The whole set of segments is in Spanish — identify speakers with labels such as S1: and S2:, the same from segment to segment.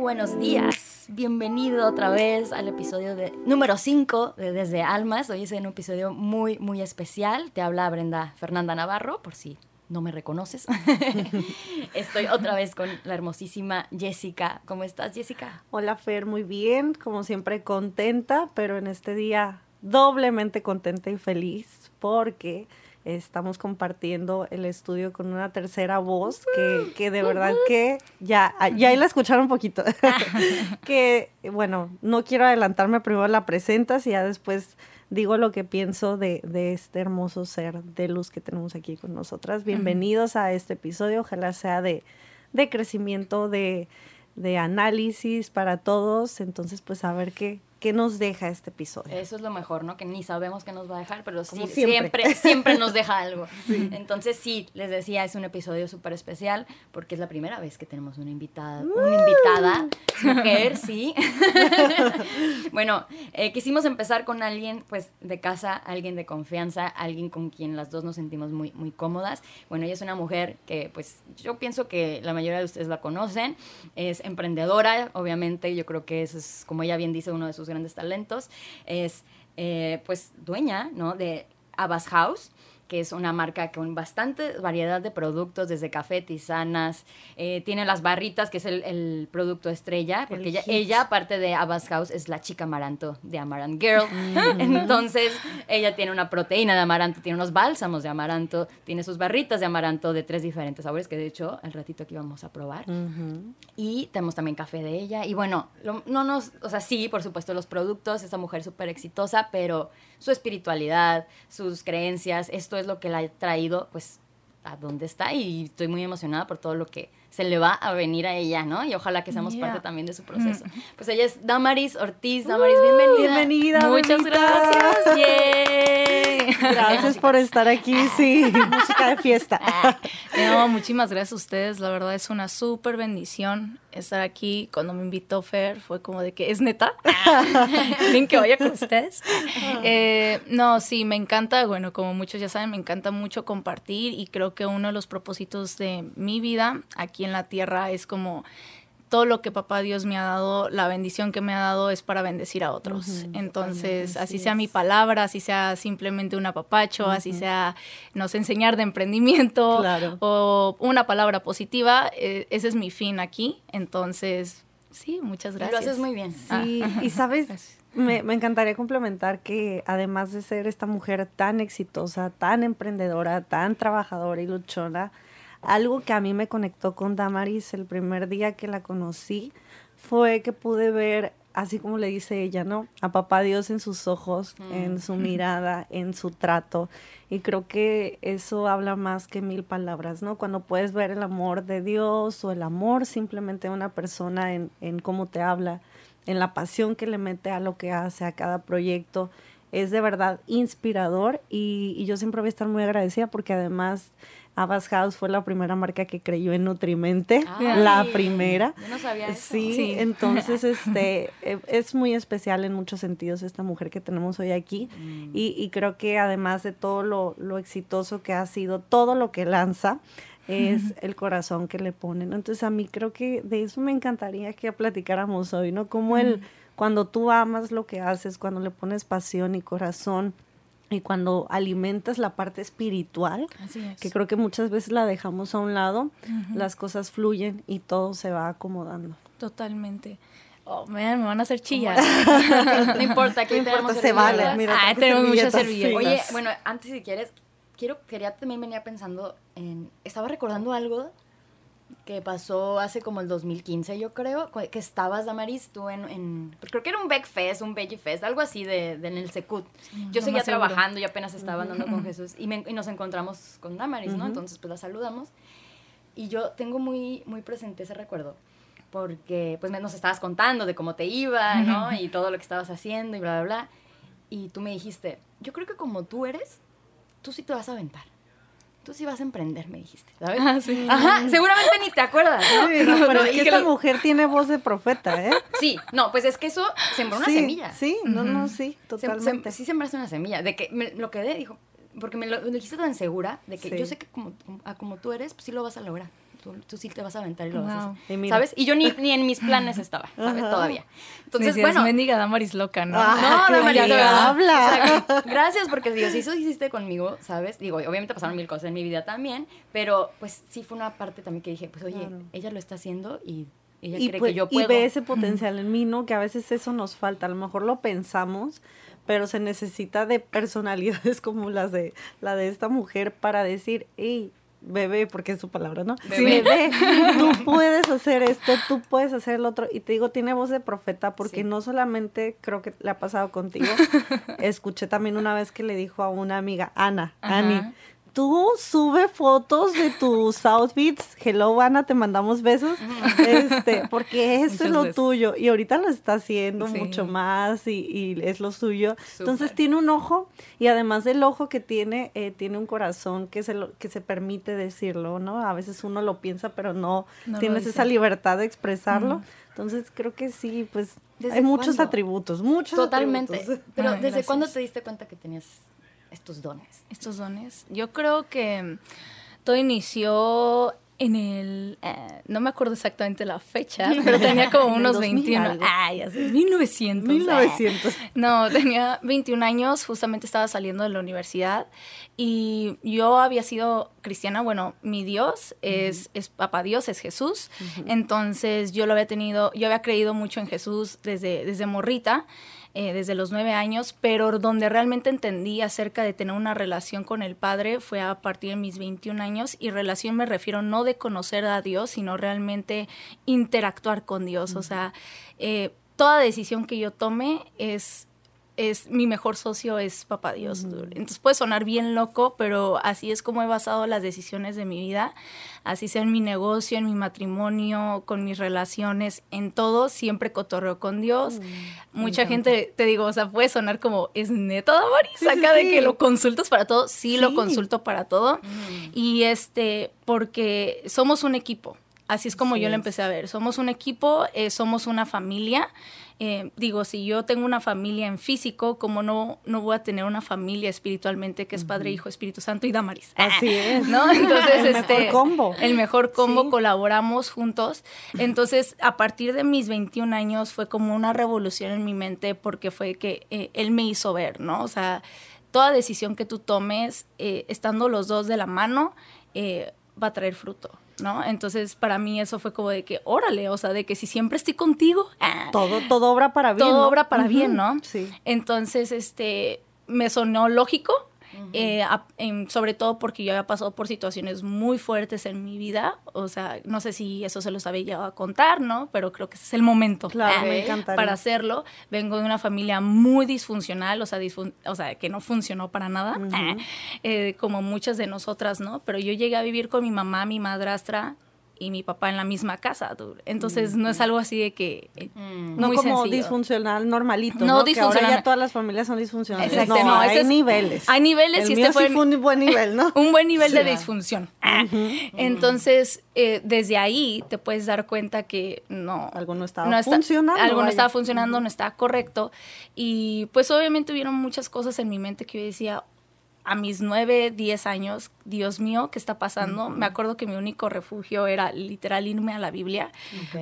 S1: Buenos días, bienvenido otra vez al episodio de, número 5 de Desde Almas. Hoy es un episodio muy, muy especial. Te habla Brenda Fernanda Navarro, por si no me reconoces. Estoy otra vez con la hermosísima Jessica. ¿Cómo estás, Jessica?
S2: Hola, Fer, muy bien. Como siempre, contenta, pero en este día doblemente contenta y feliz porque estamos compartiendo el estudio con una tercera voz que, que de verdad que ya, ya la escucharon un poquito. que, bueno, no quiero adelantarme, primero la presentas y ya después digo lo que pienso de, de, este hermoso ser de luz que tenemos aquí con nosotras. Bienvenidos a este episodio, ojalá sea de, de crecimiento, de, de análisis para todos. Entonces, pues a ver qué, qué nos deja este episodio.
S1: Eso es lo mejor, ¿no? Que ni sabemos qué nos va a dejar, pero sí, siempre. siempre, nos deja algo. Entonces sí, les decía, es un episodio súper especial porque es la primera vez que tenemos una invitada, una invitada, mujer, sí. bueno, eh, quisimos empezar con alguien, pues, de casa, alguien de confianza, alguien con quien las dos nos sentimos muy, muy cómodas. Bueno, ella es una mujer que, pues, yo pienso que la mayoría de ustedes la conocen, es emprendedora, obviamente, yo creo que eso es, como ella bien dice, uno de sus grandes talentos, es eh, pues dueña ¿no? de Abbas House que es una marca con bastante variedad de productos, desde café, tisanas, eh, tiene las barritas, que es el, producto estrella, porque ella, ella, aparte de Abbas House, es la chica amaranto de Amaranth Girl. Entonces, ella tiene una proteína de amaranto, tiene unos bálsamos de amaranto, tiene sus barritas de amaranto de tres diferentes sabores, que de hecho, al ratito aquí vamos a probar. Y tenemos también café de ella. Y bueno, no nos, o sea, sí, por supuesto, los productos, esa mujer súper exitosa, pero su espiritualidad, sus creencias, esto es lo que la ha traído pues a donde está y estoy muy emocionada por todo lo que se le va a venir a ella, ¿no? Y ojalá que seamos parte también de su proceso. Mm. Pues ella es Damaris Ortiz. Damaris, bienvenida.
S2: Bienvenida.
S1: Muchas gracias.
S2: Gracias por estar aquí, sí. Música de fiesta.
S3: No, muchísimas gracias a ustedes. La verdad es una súper bendición estar aquí. Cuando me invitó Fer fue como de que es neta. Bien que vaya con ustedes. Eh, no, sí, me encanta. Bueno, como muchos ya saben, me encanta mucho compartir y creo que uno de los propósitos de mi vida aquí en la tierra es como todo lo que papá Dios me ha dado, la bendición que me ha dado es para bendecir a otros. Entonces, así sea mi palabra, así sea simplemente un apapacho, así sea nos enseñar de emprendimiento o una palabra positiva, eh, ese es mi fin aquí. Entonces, sí, muchas gracias.
S1: lo haces muy bien.
S2: Sí, y sabes, me, me, encantaría complementar que además de ser esta mujer tan exitosa, tan emprendedora, tan trabajadora y luchona, algo que a mí me conectó con Damaris el primer día que la conocí fue que pude ver, así como le dice ella, ¿no? A papá Dios en sus ojos, mm. en su mirada, en su trato. Y creo que eso habla más que mil palabras, ¿no? Cuando puedes ver el amor de Dios o el amor simplemente de una persona en, en cómo te habla, en la pasión que le mete a lo que hace, a cada proyecto, es de verdad inspirador y, y yo siempre voy a estar muy agradecida porque además Abbas House fue la primera marca que creyó en Nutrimente, la primera.
S1: Yo no sabía eso.
S2: Sí, entonces este e, es muy especial en muchos sentidos esta mujer que tenemos hoy aquí mm. y, creo que además de todo lo, lo, exitoso que ha sido, todo lo que lanza es el corazón que le ponen. Entonces a mí creo que de eso me encantaría que platicáramos hoy, ¿no? Como el cuando tú amas lo que haces, cuando le pones pasión y corazón, y cuando alimentas la parte espiritual, que creo que muchas veces la dejamos a un lado, las cosas fluyen y todo se va acomodando.
S3: Totalmente. Oh, me van a hacer chillas.
S1: no importa, aquí no importa,
S2: se vale. Mira,
S3: ah, tenemos muchas servilletas.
S1: Oye, bueno, antes si quieres, quiero, quería también venía pensando en, estaba recordando algo que pasó hace como el 2015, yo creo, que estabas, Damaris, tú en, en creo que era un Beck Fest, un Veggie Fest, algo así de, de en el Secut. yo seguía trabajando, yo apenas estaba andando con Jesús y, y, nos encontramos con Damaris, ¿no? Entonces, pues la saludamos. Y yo tengo muy, muy presente ese recuerdo, porque pues nos estabas contando de cómo te iba, ¿no? Y todo lo que estabas haciendo y bla, bla, bla. Y tú me dijiste, yo creo que como tú eres, tú sí te vas a aventar tú sí vas a emprender, me dijiste, ¿sabes? Ah, sí. Ajá, seguramente ni te acuerdas, ¿no?
S2: pero es que esta mujer tiene voz de profeta, ¿eh?
S1: Sí, no, pues es que eso sembró una semilla.
S2: Sí, no, no, sí, totalmente.
S1: sí sembraste una semilla, de que me, lo quedé, dijo, porque me lo, dijiste tan segura, de que yo sé que como, como tú eres, pues sí lo vas a lograr tú, sí te vas a aventar y lo vas a hacer, ¿sabes? Y yo ni, ni, en mis planes estaba, ¿sabes? Todavía.
S3: Entonces, bueno. mendiga Damaris loca, ¿no?
S1: Ah, no, Damaris habla. gracias porque digo, si eso hiciste conmigo, ¿sabes? Digo, obviamente pasaron mil cosas en mi vida también, pero pues sí fue una parte también que dije, pues oye, ella lo está haciendo y ella cree que pues, yo puedo.
S2: Y ve ese potencial en mí, ¿no? Que a veces eso nos falta, a lo mejor lo pensamos, pero se necesita de personalidades como las de la de esta mujer para decir, hey, bebé, porque es su palabra, ¿no? Bebé. tú puedes hacer esto, tú puedes hacer el otro. Y te digo, tiene voz de profeta porque no solamente creo que le ha pasado contigo. Escuché también una vez que le dijo a una amiga, Ana, Ani, tú sube fotos de tus outfits. Hello, Ana, te mandamos besos. Este, porque eso es lo tuyo. Y ahorita lo está haciendo mucho más y, es lo suyo. Entonces tiene un ojo y además del ojo que tiene, eh, tiene un corazón que se, lo, que se permite decirlo, ¿no? A veces uno lo piensa, pero no, tienes esa libertad de expresarlo. Entonces creo que sí, pues hay muchos atributos, muchos
S1: Totalmente. Pero ¿desde cuándo te diste cuenta que tenías estos dones?
S3: Estos dones. Yo creo que todo inició en el, eh, no me acuerdo exactamente la fecha, pero tenía como unos 21. Ay, hace 1900. 1900. No, tenía 21 años, justamente estaba saliendo de la universidad y yo había sido cristiana, bueno, mi Dios es, es Papá Dios, es Jesús, entonces yo lo había tenido, yo había creído mucho en Jesús desde, desde morrita. Eh, desde los nueve años, pero donde realmente entendí acerca de tener una relación con el Padre fue a partir de mis 21 años y relación me refiero no de conocer a Dios, sino realmente interactuar con Dios. O sea, eh, toda decisión que yo tome es es mi mejor socio es papá Dios. Entonces puede sonar bien loco, pero así es como he basado las decisiones de mi vida. Así sea en mi negocio, en mi matrimonio, con mis relaciones, en todo, siempre cotorreo con Dios. Mm, Mucha gente, te digo, o sea, puede sonar como, es neta, Damaris, acá de que lo consultas para todo. Sí, lo consulto para todo. Mm. Y este, porque somos un equipo. Así es como yo lo empecé a ver. Somos un equipo, eh, somos una familia. Eh, digo, si yo tengo una familia en físico, como no, no voy a tener una familia espiritualmente que es Padre, Hijo, Espíritu Santo y Damaris?
S2: Así es.
S3: ¿No? Entonces, el este, mejor combo. El mejor combo, colaboramos juntos. Entonces, a partir de mis 21 años fue como una revolución en mi mente porque fue que eh, él me hizo ver, ¿no? O sea, toda decisión que tú tomes, eh, estando los dos de la mano, va a traer fruto. ¿no? Entonces, para mí eso fue como de que, órale, o sea, de que si siempre estoy contigo,
S2: ah, todo, todo obra para bien.
S3: Todo obra para bien, ¿no? Sí. Entonces, este, me sonó lógico, eh, sobre todo porque yo había pasado por situaciones muy fuertes en mi vida, o sea, no sé si eso se los había llegado a contar, ¿no? Pero creo que ese es el momento para hacerlo. Vengo de una familia muy disfuncional, o sea, o sea que no funcionó para nada, eh, como muchas de nosotras, ¿no? Pero yo llegué a vivir con mi mamá, mi madrastra, y mi papá en la misma casa. Entonces no es algo así de que eh,
S2: mm. no como disfuncional normalito, no, disfuncional. Que ahora ya todas las familias son disfuncionales. Exacto, no, hay niveles.
S3: Hay niveles
S2: y este fue, un buen nivel, ¿no?
S3: un buen nivel de disfunción. Ah. Entonces eh, desde ahí te puedes dar cuenta que no
S2: algo no estaba funcionando,
S3: algo no estaba funcionando, no estaba correcto y pues obviamente hubieron muchas cosas en mi mente que yo decía a mis nueve, diez años, Dios mío, ¿qué está pasando? Me acuerdo que mi único refugio era literal irme a la Biblia,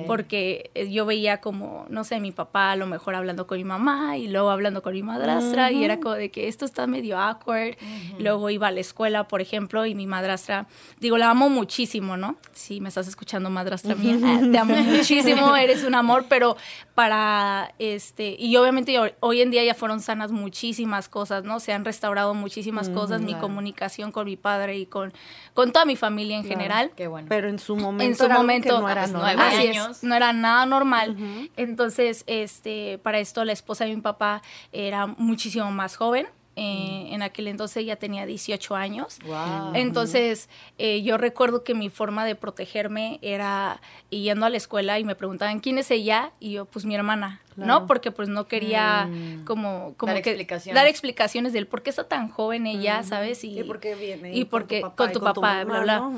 S3: porque eh, yo veía como, no sé, mi papá a lo mejor hablando con mi mamá y luego hablando con mi madrastra, y era como de que esto está medio awkward. Luego iba a la escuela, por ejemplo, y mi madrastra, digo, la amo muchísimo, ¿no? Sí, me estás escuchando, madrastra mía, te amo muchísimo, eres un amor, pero para, este, y obviamente hoy en día ya fueron sanas muchísimas cosas, ¿no? Se han restaurado muchísimas cosas, mi comunicación con mi padre y con, con toda mi familia en general.
S2: Qué bueno. Pero en su momento, en su momento no era
S3: normal. no era nada normal. Entonces, este, para esto la esposa de mi papá era muchísimo más joven Eh, en aquel entonces ella tenía 18 años. Entonces, eh, yo recuerdo que mi forma de protegerme era yendo a la escuela y me preguntaban, ¿quién es ella? Y yo, pues mi hermana, ¿no? Porque pues no quería mm. como, como
S1: dar,
S3: que,
S1: explicaciones.
S3: dar explicaciones del por qué está tan joven ella, ¿sabes?
S2: Y, por qué viene.
S3: Y, porque con tu papá, bla, bla.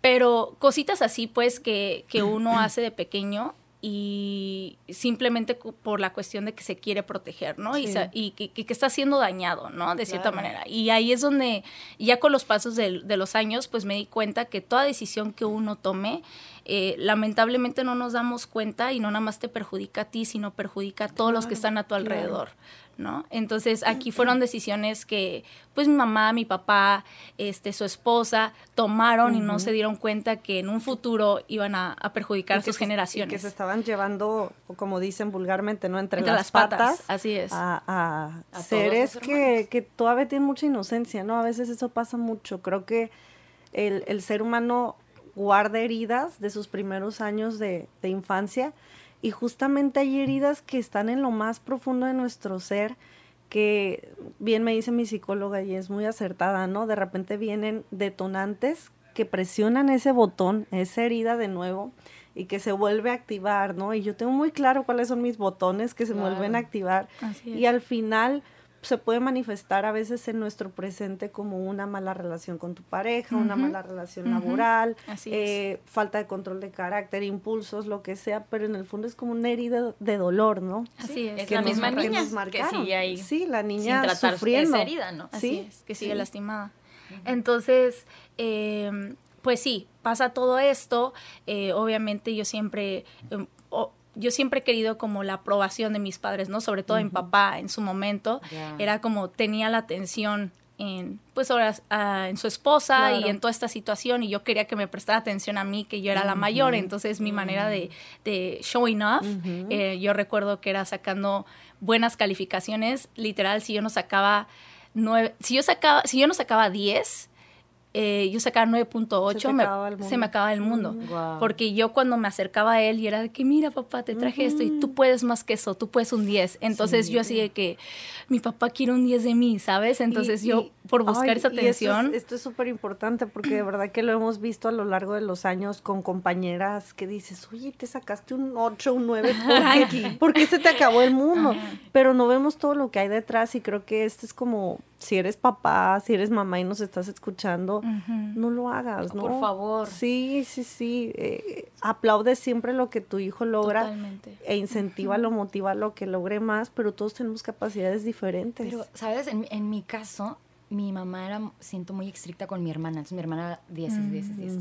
S3: Pero cositas así, pues, que, que uno hace de pequeño y simplemente por la cuestión de que se quiere proteger, ¿no? Y, y que, que, está siendo dañado, ¿no? De cierta manera. Y ahí es donde, ya con los pasos de, de, los años, pues me di cuenta que toda decisión que uno tome, eh, lamentablemente no nos damos cuenta y no nada más te perjudica a ti, sino perjudica a todos los que están a tu alrededor, ¿no? Entonces aquí fueron decisiones que pues mi mamá, mi papá, este, su esposa tomaron y no se dieron cuenta que en un futuro iban a, perjudicar sus generaciones.
S2: que se estaban llevando, como dicen vulgarmente, ¿no? Entre, las, patas,
S3: Así es.
S2: A, seres que, que, todavía tienen mucha inocencia, ¿no? A veces eso pasa mucho. Creo que el, el ser humano guarda heridas de sus primeros años de, infancia y justamente hay heridas que están en lo más profundo de nuestro ser que bien me dice mi psicóloga y es muy acertada, ¿no? De repente vienen detonantes que presionan ese botón, esa herida de nuevo y que se vuelve a activar, ¿no? Y yo tengo muy claro cuáles son mis botones que se vuelven a activar y al final se puede manifestar a veces en nuestro presente como una mala relación con tu pareja, una mala relación laboral, eh, falta de control de carácter, impulsos, lo que sea, pero en el fondo es como una herida de dolor, ¿no?
S1: Así es. la misma niña que, sigue ahí.
S2: Sí, la niña sin tratar sufriendo.
S1: esa herida, ¿no?
S3: Así es, que sigue lastimada. Entonces, eh, pues sí, pasa todo esto. Eh, obviamente yo siempre em, yo siempre he querido como la aprobación de mis padres, ¿no? Sobre todo en papá en su momento. Era como tenía la atención en, pues ahora, ah, en su esposa y en toda esta situación y yo quería que me prestara atención a mí, que yo era la mayor, entonces mi manera de, de showing off, eh, yo recuerdo que era sacando buenas calificaciones, literal, si yo no sacaba nueve, si yo sacaba, si yo no sacaba 10, eh, yo sacaba 9.8, se, me acaba el mundo. Mm, Porque yo cuando me acercaba a él y era de que, mira papá, te traje esto y tú puedes más que eso, tú puedes un 10. Entonces yo así de que, mi papá quiere un 10 de mí, ¿sabes? Entonces yo por buscar esa atención.
S2: esto es súper importante porque de verdad que lo hemos visto a lo largo de los años con compañeras que dices, oye, te sacaste un 8, un 9, ¿por qué, se te acabó el mundo? Pero no vemos todo lo que hay detrás y creo que este es como si eres papá, si eres mamá y nos estás escuchando, no lo hagas, ¿no?
S1: Por favor.
S2: Sí, sí, sí. Eh, aplaude siempre lo que tu hijo logra
S3: Totalmente.
S2: e incentiva, lo motiva lo que logre más, pero todos tenemos capacidades diferentes.
S1: Pero, ¿sabes? En, en mi caso, mi mamá era, siento, muy estricta con mi hermana. Entonces mi hermana 10, 10, 10.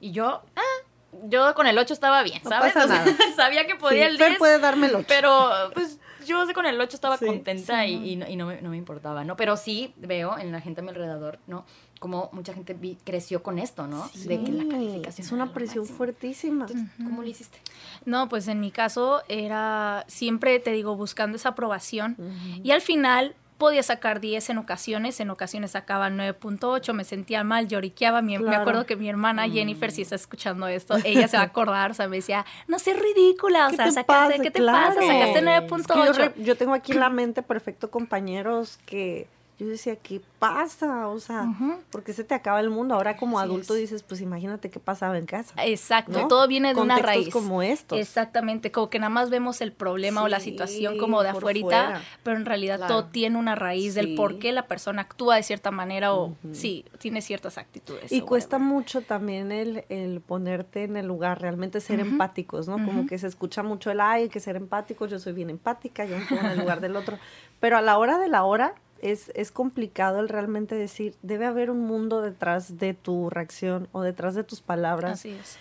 S1: Y yo, ah, yo con el 8 estaba bien, ¿sabes? sabía que podía el 10.
S2: puede darme el 8.
S1: Pero, pues, yo con el 8 estaba contenta y, y, no, me, no, me, importaba, ¿no? Pero sí veo en la gente a mi alrededor, ¿no? Como mucha gente creció con esto, ¿no?
S2: de que la calificación es una presión fuertísima.
S1: ¿Cómo lo hiciste?
S3: No, pues en mi caso era siempre, te digo, buscando esa aprobación. Y al final podía sacar 10 en ocasiones, en ocasiones sacaba 9.8, me sentía mal, lloriqueaba. Me acuerdo que mi hermana mm. Jennifer, si está escuchando esto, ella se va a acordar, o sea, me decía, no sé, ridícula, o sea, sacaste, ¿qué te pasa? Sacaste 9.8.
S2: yo, tengo aquí en la mente perfecto compañeros que yo decía, ¿qué pasa? O sea, ¿por qué se te acaba el mundo? Ahora como adulto dices, pues imagínate qué pasaba en casa.
S3: Exacto, todo viene de una raíz.
S2: como estos.
S3: Exactamente, como que nada más vemos el problema o la situación como de afuera, pero en realidad todo tiene una raíz del por qué la persona actúa de cierta manera o sí, tiene ciertas actitudes.
S2: Y cuesta mucho también el, el, ponerte en el lugar, realmente ser empáticos, ¿no? Como que se escucha mucho el, ay, hay que ser empáticos, yo soy bien empática, yo me pongo en el lugar del otro, pero a la hora de la hora es, es complicado el realmente decir, debe haber un mundo detrás de tu reacción o detrás de tus palabras.
S3: Así es.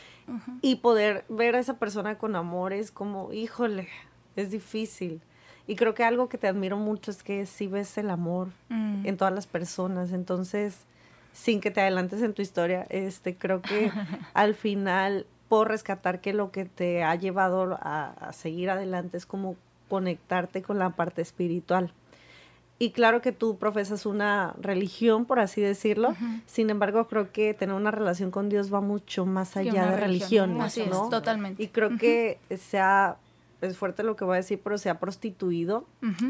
S2: Y poder ver a esa persona con amor es como, híjole, es difícil. Y creo que algo que te admiro mucho es que sí ves el amor mm. en todas las personas. Entonces, sin que te adelantes en tu historia, este, creo que al final puedo rescatar que lo que te ha llevado a, a seguir adelante es como conectarte con la parte espiritual. Y claro que tú profesas una religión, por así decirlo. Sin embargo, creo que tener una relación con Dios va mucho más allá de religiones,
S3: así
S2: ¿no?
S3: Es,
S2: totalmente. Y creo que se ha es fuerte lo que voy a decir, pero se ha prostituido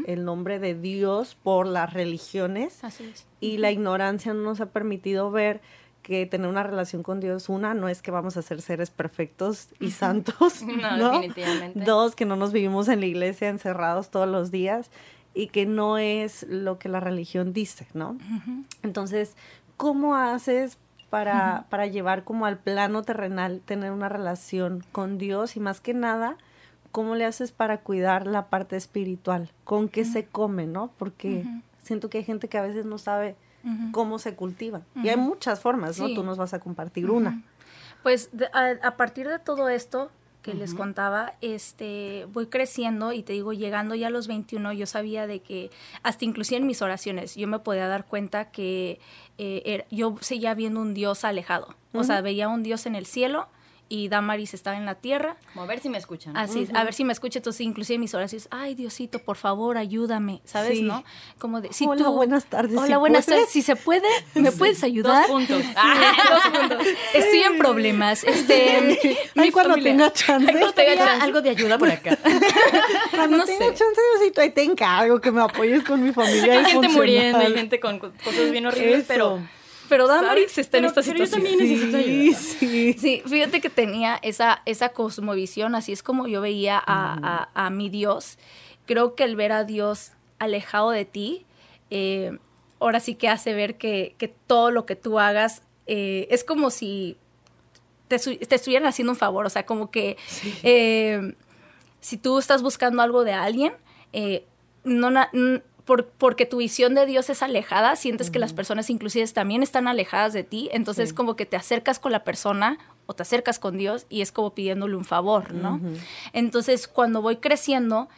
S2: el nombre de Dios por las religiones.
S3: Así es.
S2: Y la ignorancia no nos ha permitido ver que tener una relación con Dios, una, no es que vamos a ser seres perfectos y santos. No, definitivamente. Dos, que no nos vivimos en la iglesia encerrados todos los días y que no es lo que la religión dice, ¿no? Entonces, ¿cómo haces para, para llevar como al plano terrenal, tener una relación con Dios y más que nada, ¿cómo le haces para cuidar la parte espiritual? ¿Con qué se come, no? Porque siento que hay gente que a veces no sabe cómo se cultiva. Y hay muchas formas, ¿no? Tú nos vas a compartir una.
S3: Pues a, partir de todo esto que les contaba, este, voy creciendo y te digo, llegando ya a los 21, yo sabía de que, hasta inclusive en mis oraciones, yo me podía dar cuenta que eh, yo seguía viendo un Dios alejado. O sea, veía un Dios en el cielo y Damaris estaba en la tierra.
S1: Como a ver si me escuchan.
S3: Así, a ver si me escucha. Entonces, inclusive mis oraciones, ay, Diosito, por favor, ayúdame, ¿sabes, no? Como de,
S2: si hola, buenas tardes.
S3: Hola, buenas tardes. Si se puede, ¿me puedes ayudar?
S1: Dos puntos.
S3: Ah, dos puntos. Estoy en problemas. Este,
S2: ay, cuando tenga chance.
S1: Cuando tenga chance. algo de ayuda por acá.
S2: cuando no tenga chance, Diosito, ahí te encargo que me apoyes con mi familia.
S1: Hay gente muriendo, hay gente con cosas bien horribles, pero
S3: pero Damaris está en esta situación.
S1: Yo también necesito ayuda.
S3: Sí, sí. fíjate que tenía esa, esa cosmovisión, así es como yo veía a, mi Dios. Creo que el ver a Dios alejado de ti, eh, ahora sí que hace ver que, todo lo que tú hagas eh, es como si te, estuvieran haciendo un favor, o sea, como que eh, si tú estás buscando algo de alguien, no, porque tu visión de Dios es alejada, sientes que las personas inclusive también están alejadas de ti, entonces como que te acercas con la persona o te acercas con Dios y es como pidiéndole un favor, ¿no? Entonces cuando voy creciendo,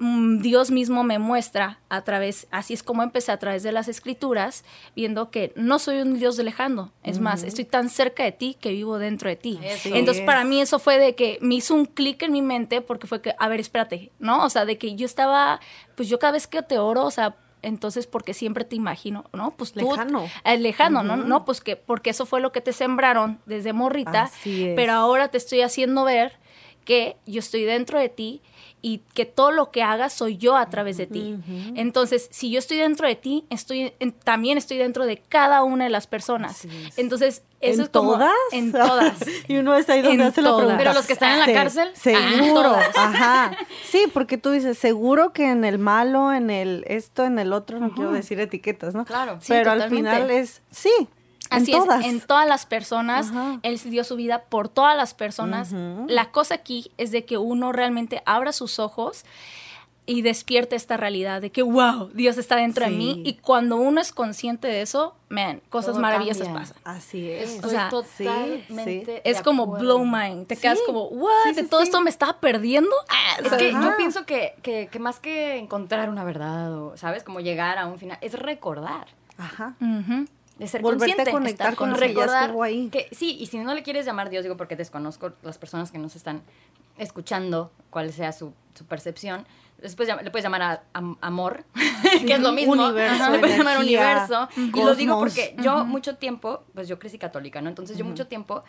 S3: Dios mismo me muestra a través, así es como empecé a través de las escrituras, viendo que no soy un Dios de lejano, es más, estoy tan cerca de ti que vivo dentro de ti. Entonces para mí eso fue de que me hizo un clic en mi mente porque fue que, a ver, espérate, ¿no? O sea, de que yo estaba, pues yo cada vez que te oro, o sea, entonces porque siempre te imagino, ¿no? Pues tú,
S2: lejano.
S3: lejano, ¿no? No, pues que porque eso fue lo que te sembraron desde morrita, pero ahora te estoy haciendo ver que yo estoy dentro de ti y que todo lo que hagas soy yo a través de ti. Entonces, si yo estoy dentro de ti, estoy también estoy dentro de cada una de las personas. Entonces, eso
S2: ¿En es todas?
S3: en todas.
S2: y uno está ahí donde hace la pregunta.
S1: Pero los que están en la cárcel,
S2: seguro. Ajá. Sí, porque tú dices, seguro que en el malo, en el esto, en el otro, no quiero decir etiquetas, ¿no?
S1: Claro.
S2: Pero al final es sí,
S3: Así es, en todas las personas, Él dio su vida por todas las personas. La cosa aquí es de que uno realmente abra sus ojos y despierte esta realidad de que, wow, Dios está dentro de mí. Y cuando uno es consciente de eso, man, cosas maravillosas pasan.
S2: Así es.
S1: o sea, totalmente.
S3: Es como blow mind. Te quedas como, what, de todo esto me estaba perdiendo.
S1: es que yo pienso que, que, que, más que encontrar una verdad o, ¿sabes? Como llegar a un final, es recordar.
S2: Ajá
S1: de ser Volverte
S2: a conectar con, recordar que, ahí.
S1: que sí, y si no le quieres llamar Dios, digo porque desconozco las personas que nos están escuchando, cuál sea su, su percepción, después le puedes llamar a, amor, que es lo mismo,
S2: universo,
S1: le puedes llamar universo, y lo digo porque yo mucho tiempo, pues yo crecí católica, ¿no? Entonces yo mucho tiempo,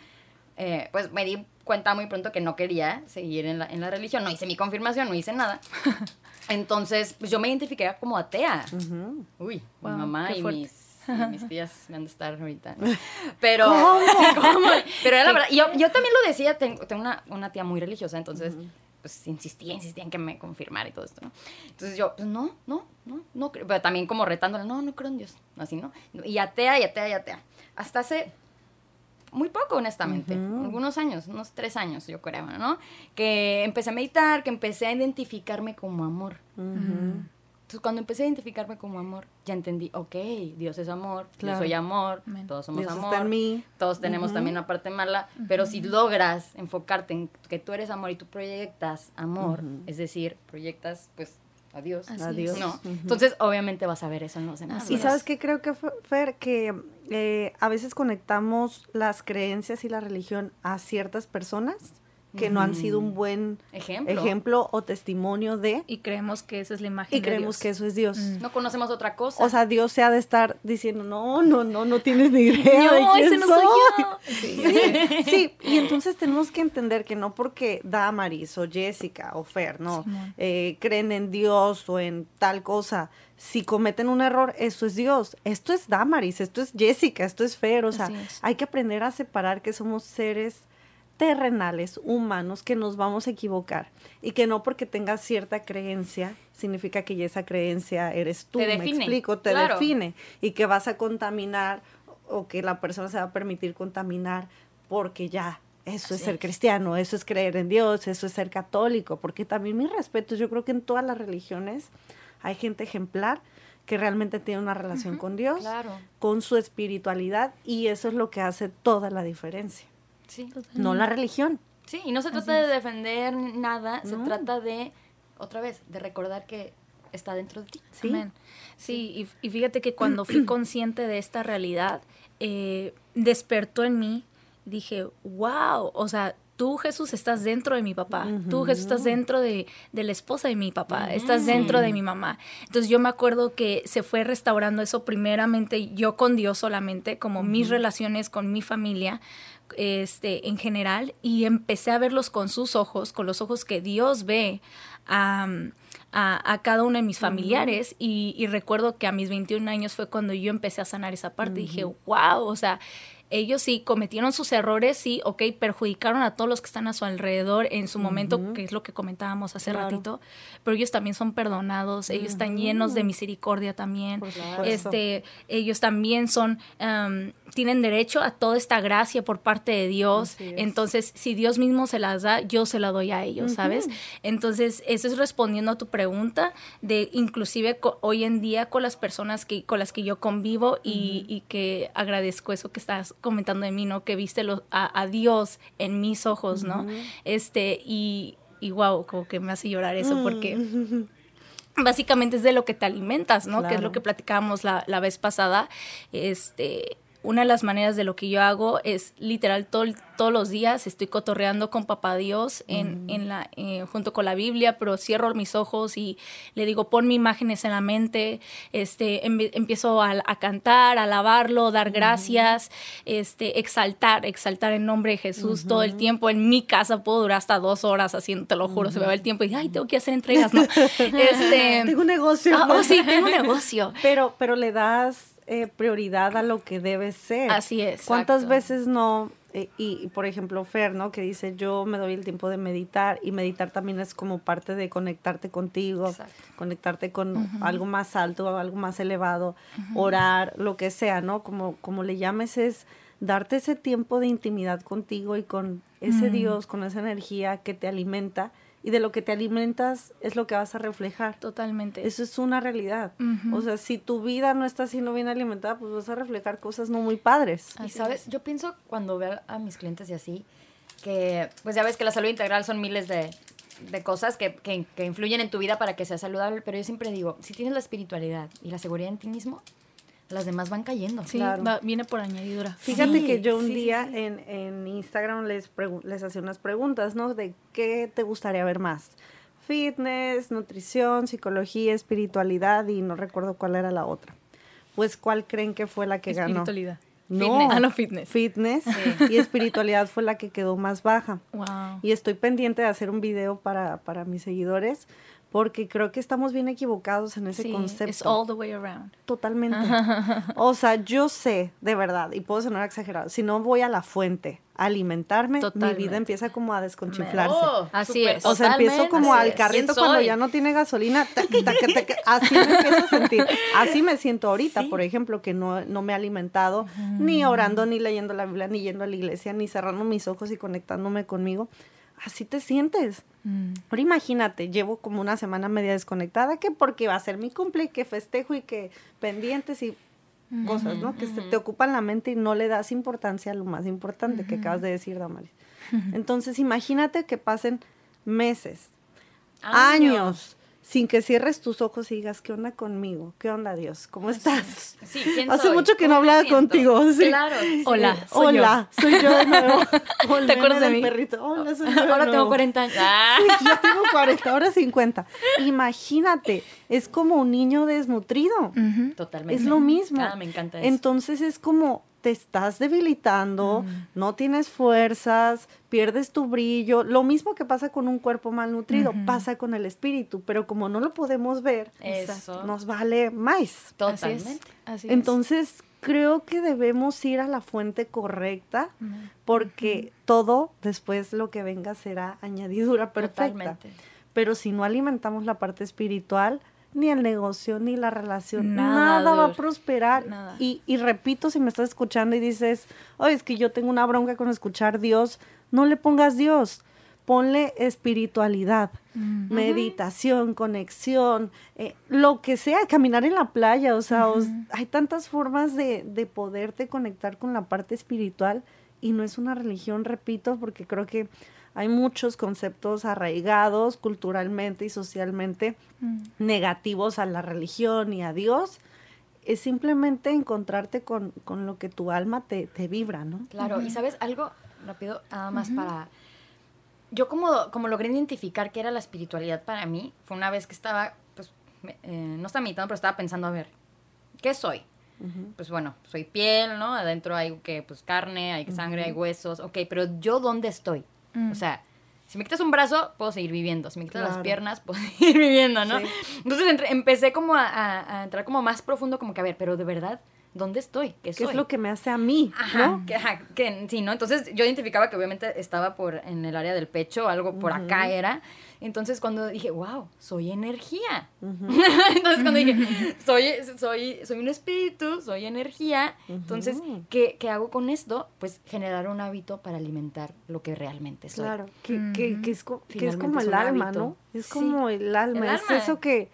S1: eh, pues me di cuenta muy pronto que no quería seguir en la, en la religión, no hice mi confirmación, no hice nada. Entonces, pues yo me identifiqué como atea. Uy, mi mamá y mis mis tías me han de estar ahorita. Pero, pero era la verdad. Yo, yo también lo decía, tengo, tengo una, una, tía muy religiosa, entonces, pues insistía, insistía en que me confirmara y todo esto, ¿no? Entonces yo, pues no, no, no, no Pero también como retándole, no, no creo en Dios, así, ¿no? Y atea, y atea, y atea. Hasta hace muy poco, honestamente, algunos años, unos tres años, yo creo, ¿no? Que empecé a meditar, que empecé a identificarme como amor. Entonces, cuando empecé a identificarme como amor, ya entendí, ok, Dios es amor, yo soy amor, todos somos amor, todos tenemos también una parte mala, pero si logras enfocarte en que tú eres amor y tú proyectas amor, es decir, proyectas, pues, a Dios, a Dios. No. Entonces, obviamente vas a ver eso en los demás.
S2: Y sabes qué creo que, Fer, que eh, a veces conectamos las creencias y la religión a ciertas personas que no han sido un buen ejemplo. o testimonio de.
S3: Y creemos que esa es la imagen.
S2: Y creemos que eso es Dios.
S1: No conocemos otra cosa.
S2: O sea, Dios se ha de estar diciendo, no, no, no, no tienes ni idea. no, ese no soy, yo. Sí, sí, y entonces tenemos que entender que no porque Damaris o Jessica o Fer, ¿no? Eh, creen en Dios o en tal cosa si cometen un error, eso es Dios. Esto es Damaris, esto es Jessica, esto es Fer. O sea, hay que aprender a separar que somos seres terrenales, humanos, que nos vamos a equivocar. Y que no porque tengas cierta creencia, significa que ya esa creencia eres tú. Te me explico, te define. Y que vas a contaminar o que la persona se va a permitir contaminar porque ya eso es ser cristiano, eso es creer en Dios, eso es ser católico, porque también mi respeto, yo creo que en todas las religiones hay gente ejemplar que realmente tiene una relación con Dios, con su espiritualidad, y eso es lo que hace toda la diferencia. Sí, no la religión.
S1: Sí, y no se trata de defender nada, se trata de, otra vez, de recordar que está dentro de ti.
S3: Sí, sí y, fíjate que cuando fui consciente de esta realidad, eh, despertó en mí, dije, wow, o sea, tú Jesús estás dentro de mi papá, tú Jesús estás dentro de, la esposa de mi papá, estás dentro de mi mamá. Entonces yo me acuerdo que se fue restaurando eso primeramente yo con Dios solamente, como mis relaciones con mi familia, este, en general y empecé a verlos con sus ojos, con los ojos que Dios ve a, cada uno de mis familiares y, recuerdo que a mis 21 años fue cuando yo empecé a sanar esa parte. Dije, wow, o sea, ellos sí cometieron sus errores, sí, ok, perjudicaron a todos los que están a su alrededor en su momento, que es lo que comentábamos hace ratito, pero ellos también son perdonados, ellos están llenos de misericordia también, este, ellos también son tienen derecho a toda esta gracia por parte de Dios. Entonces, si Dios mismo se las da, yo se la doy a ellos, ¿sabes? Entonces, eso es respondiendo a tu pregunta de inclusive hoy en día con las personas que, con las que yo convivo y, que agradezco eso que estás comentando de mí, ¿no? Que viste a, Dios en mis ojos, ¿no? Este, y, y wow, como que me hace llorar eso porque básicamente es de lo que te alimentas, ¿no? Que es lo que platicábamos la, la, vez pasada. Este, una de las maneras de lo que yo hago es literal todos los días estoy cotorreando con papá Dios en, en la, eh, junto con la Biblia, pero cierro mis ojos y le digo, pon mis imágenes en la mente, este, empiezo a, cantar, a alabarlo, dar gracias, este, exaltar, exaltar en nombre de Jesús todo el tiempo. En mi casa puedo durar hasta dos horas haciendo, te lo juro, se me va el tiempo y, ay, tengo que hacer entregas, ¿no?
S2: este, tengo un negocio.
S3: Ah, oh, sí, tengo un negocio.
S2: Pero, pero le das eh, prioridad a lo que debe ser.
S3: Así es.
S2: ¿Cuántas veces no? Eh, y, por ejemplo, Fer, ¿no? Que dice, yo me doy el tiempo de meditar y meditar también es como parte de conectarte contigo, conectarte con algo más alto, algo más elevado, orar, lo que sea, ¿no? Como, como le llames es darte ese tiempo de intimidad contigo y con ese Dios, con esa energía que te alimenta y de lo que te alimentas es lo que vas a reflejar.
S3: Totalmente.
S2: Eso es una realidad. O sea, si tu vida no está siendo bien alimentada, pues vas a reflejar cosas no muy padres.
S1: Y sabes, yo pienso cuando veo a mis clientes y así, que pues ya ves que la salud integral son miles de, de cosas que, que, que, influyen en tu vida para que sea saludable, pero yo siempre digo, si tienes la espiritualidad y la seguridad en ti mismo, las demás van cayendo.
S3: Sí, viene por añadidura.
S2: Fíjate que yo un día En, en, Instagram les, les hacía unas preguntas, ¿no? De qué te gustaría ver más. Fitness, nutrición, psicología, espiritualidad y no recuerdo cuál era la otra. Pues, ¿cuál creen que fue la que ganó?
S3: Espiritualidad.
S2: No,
S3: ah, no, fitness.
S2: Fitness y espiritualidad fue la que quedó más baja.
S3: Wow.
S2: Y estoy pendiente de hacer un video para, para mis seguidores porque creo que estamos bien equivocados en ese sí, concepto.
S3: It's all the way around.
S2: Totalmente. o sea, yo sé, de verdad, y puedo sonar exagerado, si no voy a la fuente a alimentarme, mi vida empieza como a desconchiflarse.
S3: Oh, así es.
S2: O sea, empiezo como al carrito cuando ya no tiene gasolina, así me empiezo a sentir. Así me siento ahorita, por ejemplo, que no, no me he alimentado, ni orando, ni leyendo la Biblia, ni yendo a la iglesia, ni cerrando mis ojos y conectándome conmigo así te sientes. Mm. Ahora imagínate, llevo como una semana media desconectada, que porque va a ser mi cumple, que festejo y que pendientes y cosas, ¿no? Que se te ocupan la mente y no le das importancia a lo más importante que acabas de decir, Damaris. Entonces, imagínate que pasen meses, años. Sin que cierres tus ojos y digas, ¿qué onda conmigo? ¿Qué onda Dios? ¿Cómo estás?
S1: Sí, ¿quién
S2: Hace
S1: soy?
S2: mucho que no
S1: ¿Cómo me
S2: hablaba contigo. Sí.
S1: Claro. sí.
S3: Hola, soy
S2: Hola, soy yo de nuevo.
S3: ¿Te acuerdas de mí?
S2: perrito. Hola, soy yo de
S1: Ahora
S2: nuevo.
S1: tengo 40 años. Ah.
S2: Sí, yo tengo 40, ahora 50. Imagínate, es como un niño desnutrido.
S1: Totalmente.
S2: Es lo mismo.
S1: Ah, me encanta eso.
S2: Entonces es como te estás debilitando, no tienes fuerzas, pierdes tu brillo. Lo mismo que pasa con un cuerpo malnutrido,
S3: Ujú.
S2: pasa con el espíritu, pero como no lo podemos ver,
S1: Eso.
S2: nos vale más.
S3: Así es.
S1: Totalmente.
S3: Así es.
S2: Entonces creo que debemos ir a la fuente correcta porque todo después lo que venga será añadidura perfecta.
S1: Totalmente.
S2: Pero si no alimentamos la parte espiritual, ni el negocio, ni la relación,
S3: Nada,
S2: nada, va a prosperar.
S3: Nada.
S2: Y, y repito, si me estás escuchando y dices, oye, es que yo tengo una bronca con escuchar Dios, no le pongas Dios, ponle espiritualidad,
S3: Mm.
S2: meditación, conexión, eh, lo que sea, caminar en la playa, o sea, os- hay tantas formas de, de poderte conectar con la parte espiritual y no es una religión, repito, porque creo que hay muchos conceptos arraigados culturalmente y socialmente
S3: Mm.
S2: negativos a la religión y a Dios. Es simplemente encontrarte con, con lo que tu alma te, te vibra, ¿no?
S1: Claro, y sabes algo rápido, nada más para... Yo como, como logré identificar qué era la espiritualidad para mí, fue una vez que estaba, pues, me- eh, no estaba meditando, pero estaba pensando, a ver, ¿qué soy? Pues bueno, soy piel, ¿no? Adentro hay que, pues, carne, hay sangre, hay huesos, ok, pero ¿yo dónde estoy?
S3: Mm.
S1: O sea, si me quitas un brazo, puedo seguir viviendo. Si me quitas las piernas, puedo seguir viviendo, ¿no?
S2: Sí.
S1: Entonces empecé como a, a- a entrar como más profundo, como que, a ver, pero de verdad, ¿dónde estoy? ¿Qué
S2: ¿Qué
S1: soy?
S2: es lo que me hace a mí?
S1: Ajá,
S2: ¿no?
S1: que, ajá, que sí, ¿no? Entonces yo identificaba que obviamente estaba por en el área del pecho, algo por acá era. Entonces cuando dije, wow, soy energía. entonces cuando dije, soy, soy, soy un espíritu, soy energía. Entonces. ¿qué, qué hago con esto? Pues generar un hábito para alimentar lo que realmente soy.
S2: Claro, que, que, que es, es como
S1: es
S2: el alma,
S1: hábito.
S2: ¿no? Es
S1: Sí.
S2: como el alma,
S1: El
S2: es
S1: alma.
S2: eso que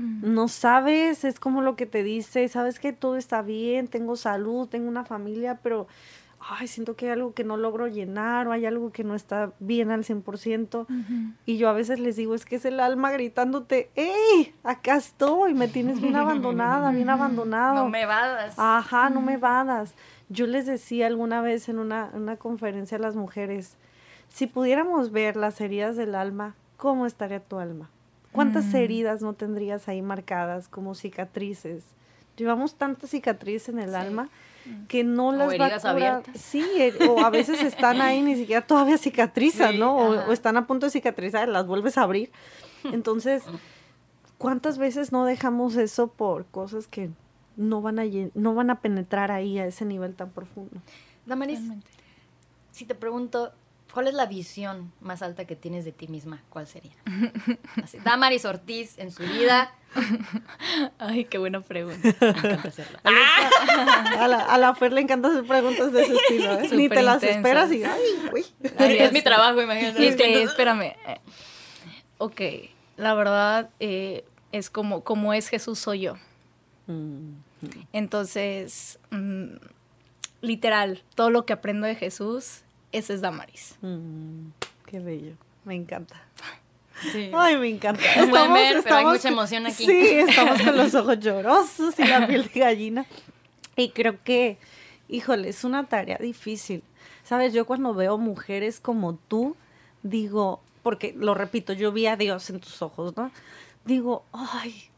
S3: Mm.
S2: no sabes, es como lo que te dice, sabes que todo está bien, tengo salud, tengo una familia, pero ay, siento que hay algo que no logro llenar o hay algo que no está bien al 100%.
S3: Ujú.
S2: Y yo a veces les digo, es que es el alma gritándote, ¡Ey! Acá estoy, me tienes bien abandonada, bien abandonado.
S1: No me vadas.
S2: Ajá, no me vadas. Yo les decía alguna vez en una, una conferencia a las mujeres, si pudiéramos ver las heridas del alma, ¿cómo estaría tu alma? ¿Cuántas
S3: Mm.
S2: heridas no tendrías ahí marcadas como cicatrices? Llevamos tantas cicatrices en el
S1: Sí.
S2: alma que no
S1: O
S2: las va a curar.
S1: abiertas.
S2: Sí, eh, o a veces están ahí ni siquiera todavía cicatrizan,
S1: Sí,
S2: ¿no? O, están a punto de cicatrizar, las vuelves a abrir. Entonces, ¿cuántas veces no dejamos eso por cosas que no van a no van a penetrar ahí a ese nivel tan profundo?
S1: Damaris, si te pregunto, ¿cuál es la visión más alta que tienes de ti misma? ¿Cuál sería? Así, Damaris Ortiz en su vida.
S3: Ay, qué buena pregunta.
S1: Me encanta hacerla.
S2: A la, a la Fer le encanta hacer preguntas de ese estilo, ¿eh? Ni te las esperas y ¡ay!
S1: Ay, es mi trabajo, imagínate.
S3: Y es que, espérame. eh, Ok, la verdad eh, es como, como es Jesús soy yo.
S2: Mm,
S3: Entonces, mm, literal, todo lo que aprendo de Jesús, ese es Damaris.
S2: mm, qué bello, me encanta.
S1: Sí.
S2: Ay, me encanta.
S1: No pueden ver, pero hay mucha emoción aquí.
S2: Sí, estamos con los ojos llorosos y la piel de gallina. Y creo que, híjole, es una tarea difícil. Sabes, yo cuando veo mujeres como tú, digo, porque lo repito, yo vi a Dios en tus ojos, ¿no? Digo, ay,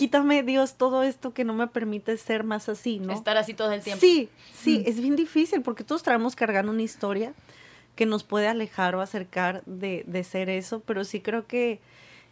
S2: quítame Dios todo esto que no me permite ser más así, ¿no?
S1: Estar así todo el tiempo.
S2: Sí, sí, es bien difícil porque todos traemos cargando una historia que nos puede alejar o acercar de, de ser eso, pero sí creo que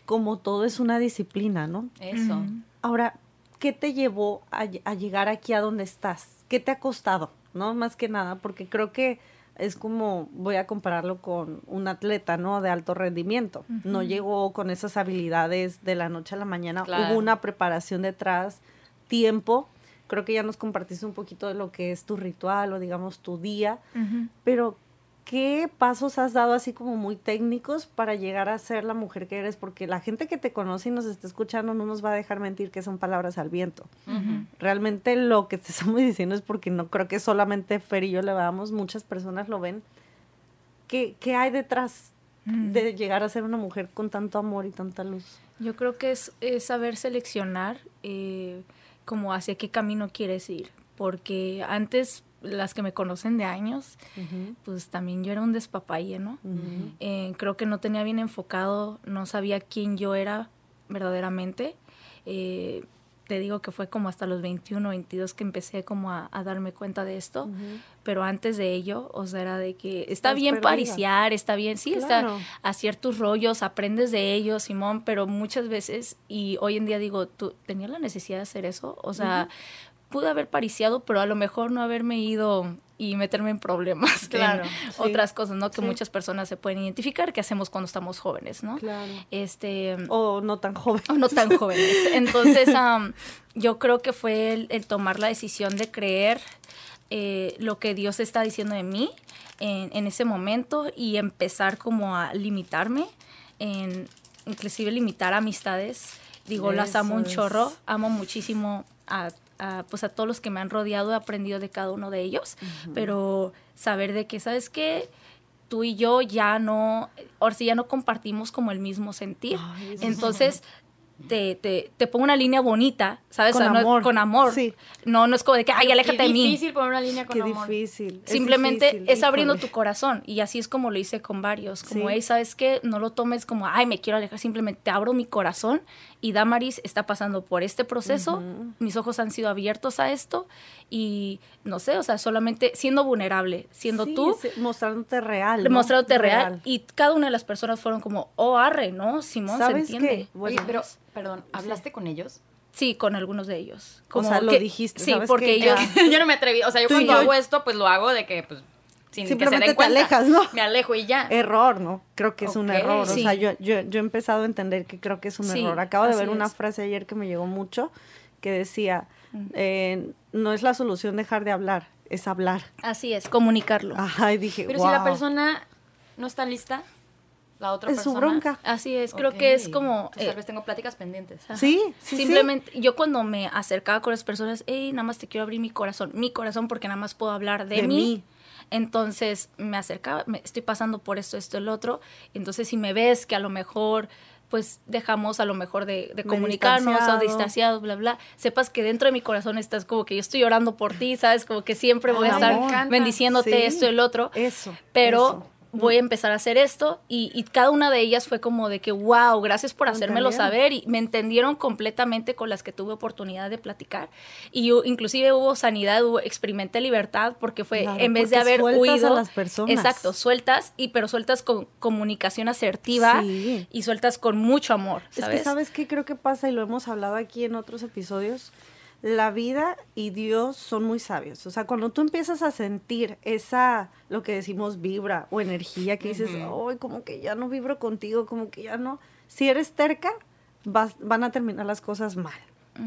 S2: como todo es una disciplina, ¿no?
S1: Eso.
S2: Ahora, ¿qué te llevó a, ll- a llegar aquí a donde estás? ¿Qué te ha costado? ¿No? Más que nada, porque creo que es como, voy a compararlo con un atleta, ¿no? De alto rendimiento. No llegó con esas habilidades de la noche a la mañana.
S1: Claro.
S2: Hubo una preparación detrás, tiempo. Creo que ya nos compartiste un poquito de lo que es tu ritual o digamos tu día, pero ¿qué pasos has dado así como muy técnicos para llegar a ser la mujer que eres? Porque la gente que te conoce y nos está escuchando no nos va a dejar mentir que son palabras al viento. Realmente lo que te estamos diciendo es porque no creo que solamente Fer y yo le veamos, muchas personas lo ven. ¿Qué, qué hay detrás? mm. de llegar a ser una mujer con tanto amor y tanta luz?
S3: Yo creo que es, saber seleccionar eh, como hacia qué camino quieres ir, porque antes las que me conocen de años, pues también yo era un despapalle, ¿no? Eh, creo que no tenía bien enfocado, no sabía quién yo era verdaderamente. Eh, te digo que fue como hasta los 21, 22 que empecé como a, darme cuenta de esto, pero antes de ello, o sea, era de que está bien pariciar, está bien, sí, está a ciertos rollos, aprendes de ellos, Simón, pero muchas veces, y hoy en día digo, ¿tú tenías la necesidad de hacer eso? O sea, pude haber pariciado, pero a lo mejor no haberme ido y meterme en problemas, claro, otras cosas, ¿no? Que muchas personas se pueden identificar que hacemos cuando estamos jóvenes, ¿no?
S2: Claro.
S3: Este,
S2: o no tan jóvenes.
S3: O no tan jóvenes. Entonces, yo creo que fue el, tomar la decisión de creer eh, lo que Dios está diciendo de mí en, en, ese momento y empezar como a limitarme, en, inclusive limitar amistades. Digo, las amo un chorro, amo muchísimo a a, pues a todos los que me han rodeado, he aprendido de cada uno de ellos, pero saber de que, ¿sabes qué? Tú y yo ya no, ahora sí ya no compartimos como el mismo sentir. Entonces, te, te, te pongo una línea bonita, ¿sabes?
S2: Con amor.
S3: con amor. Sí. No, no es como de que, ay, aléjate de mí.
S1: Es difícil poner una línea con
S2: Qué difícil.
S3: Simplemente es, abriendo tu corazón. Y así es como lo hice con varios. Como, hey, ¿sabes qué? No lo tomes como, ay, me quiero alejar. Simplemente te abro mi corazón. Y Damaris está pasando por este proceso. Mis ojos han sido abiertos a esto. Y no sé, o sea, solamente siendo vulnerable, siendo tú.
S2: mostrándote real.
S3: Mostrándote real. Y cada una de las personas fueron como, oh, arre, ¿no? Simón se entiende.
S1: Oye, pero Perdón, ¿hablaste con ellos?
S3: Sí, con algunos de ellos.
S2: Como o sea, lo dijiste.
S3: Sí, porque ellos...
S1: yo no me atreví. O sea, yo cuando hago esto, pues lo hago de que, pues, sin Simplemente que se den cuenta. te alejas, ¿no? Me alejo y ya.
S2: Error, ¿no? Creo que es un error. O sea, yo, yo, yo, he empezado a entender que creo que es un error. Acabo de ver una frase ayer que me llegó mucho que decía, eh, no es la solución dejar de hablar, es hablar.
S3: Así es, comunicarlo.
S2: Ajá, y dije,
S1: Pero si la persona no está lista, la otra
S2: es su bronca.
S3: Así es, creo que es como...
S1: tal eh, vez tengo pláticas pendientes.
S2: Sí, sí,
S3: Simplemente, yo cuando me acercaba con las personas, hey, nada más te quiero abrir mi corazón, mi corazón porque nada más puedo hablar de, mí. Entonces me acercaba, me, estoy pasando por esto, esto, el otro. Entonces si me ves que a lo mejor pues dejamos a lo mejor de, comunicarnos o distanciados, bla, bla, sepas que dentro de mi corazón estás como que yo estoy orando por ti, ¿sabes? Como que siempre voy a estar bendiciéndote esto y el otro.
S2: Eso.
S3: Pero voy a empezar a hacer esto y, cada una de ellas fue como de que, wow, gracias por hacérmelo saber y me entendieron completamente con las que tuve oportunidad de platicar y inclusive hubo sanidad, hubo, experimenté libertad porque fue en vez de haber huido,
S2: a las personas.
S3: exacto, sueltas y pero sueltas con comunicación asertiva y sueltas con mucho amor. ¿sabes?
S2: Es que sabes qué creo que pasa y lo hemos hablado aquí en otros episodios la vida y Dios son muy sabios. O sea, cuando tú empiezas a sentir esa, lo que decimos vibra o energía, que dices, ay, como que ya no vibro contigo, como que ya no. Si eres terca, vas, van a terminar las cosas mal,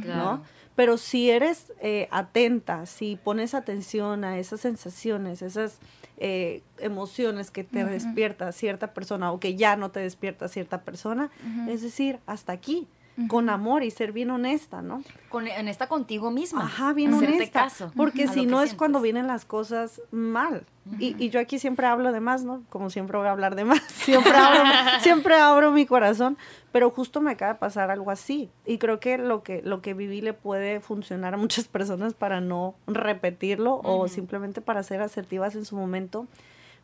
S2: ¿no? Pero si eres eh, atenta, si pones atención a esas sensaciones, esas eh, emociones que te despierta cierta persona o que ya no te despierta cierta persona, es decir, hasta aquí con amor y ser bien honesta, ¿no?
S1: Con, honesta contigo misma.
S2: Ajá, bien honesta. Caso porque si no es cuando vienen las cosas mal. y, yo aquí siempre hablo de más, ¿no? Como siempre voy a hablar de más. Siempre abro, siempre abro mi corazón. Pero justo me acaba de pasar algo así. Y creo que lo que, lo que viví le puede funcionar a muchas personas para no repetirlo o simplemente para ser asertivas en su momento.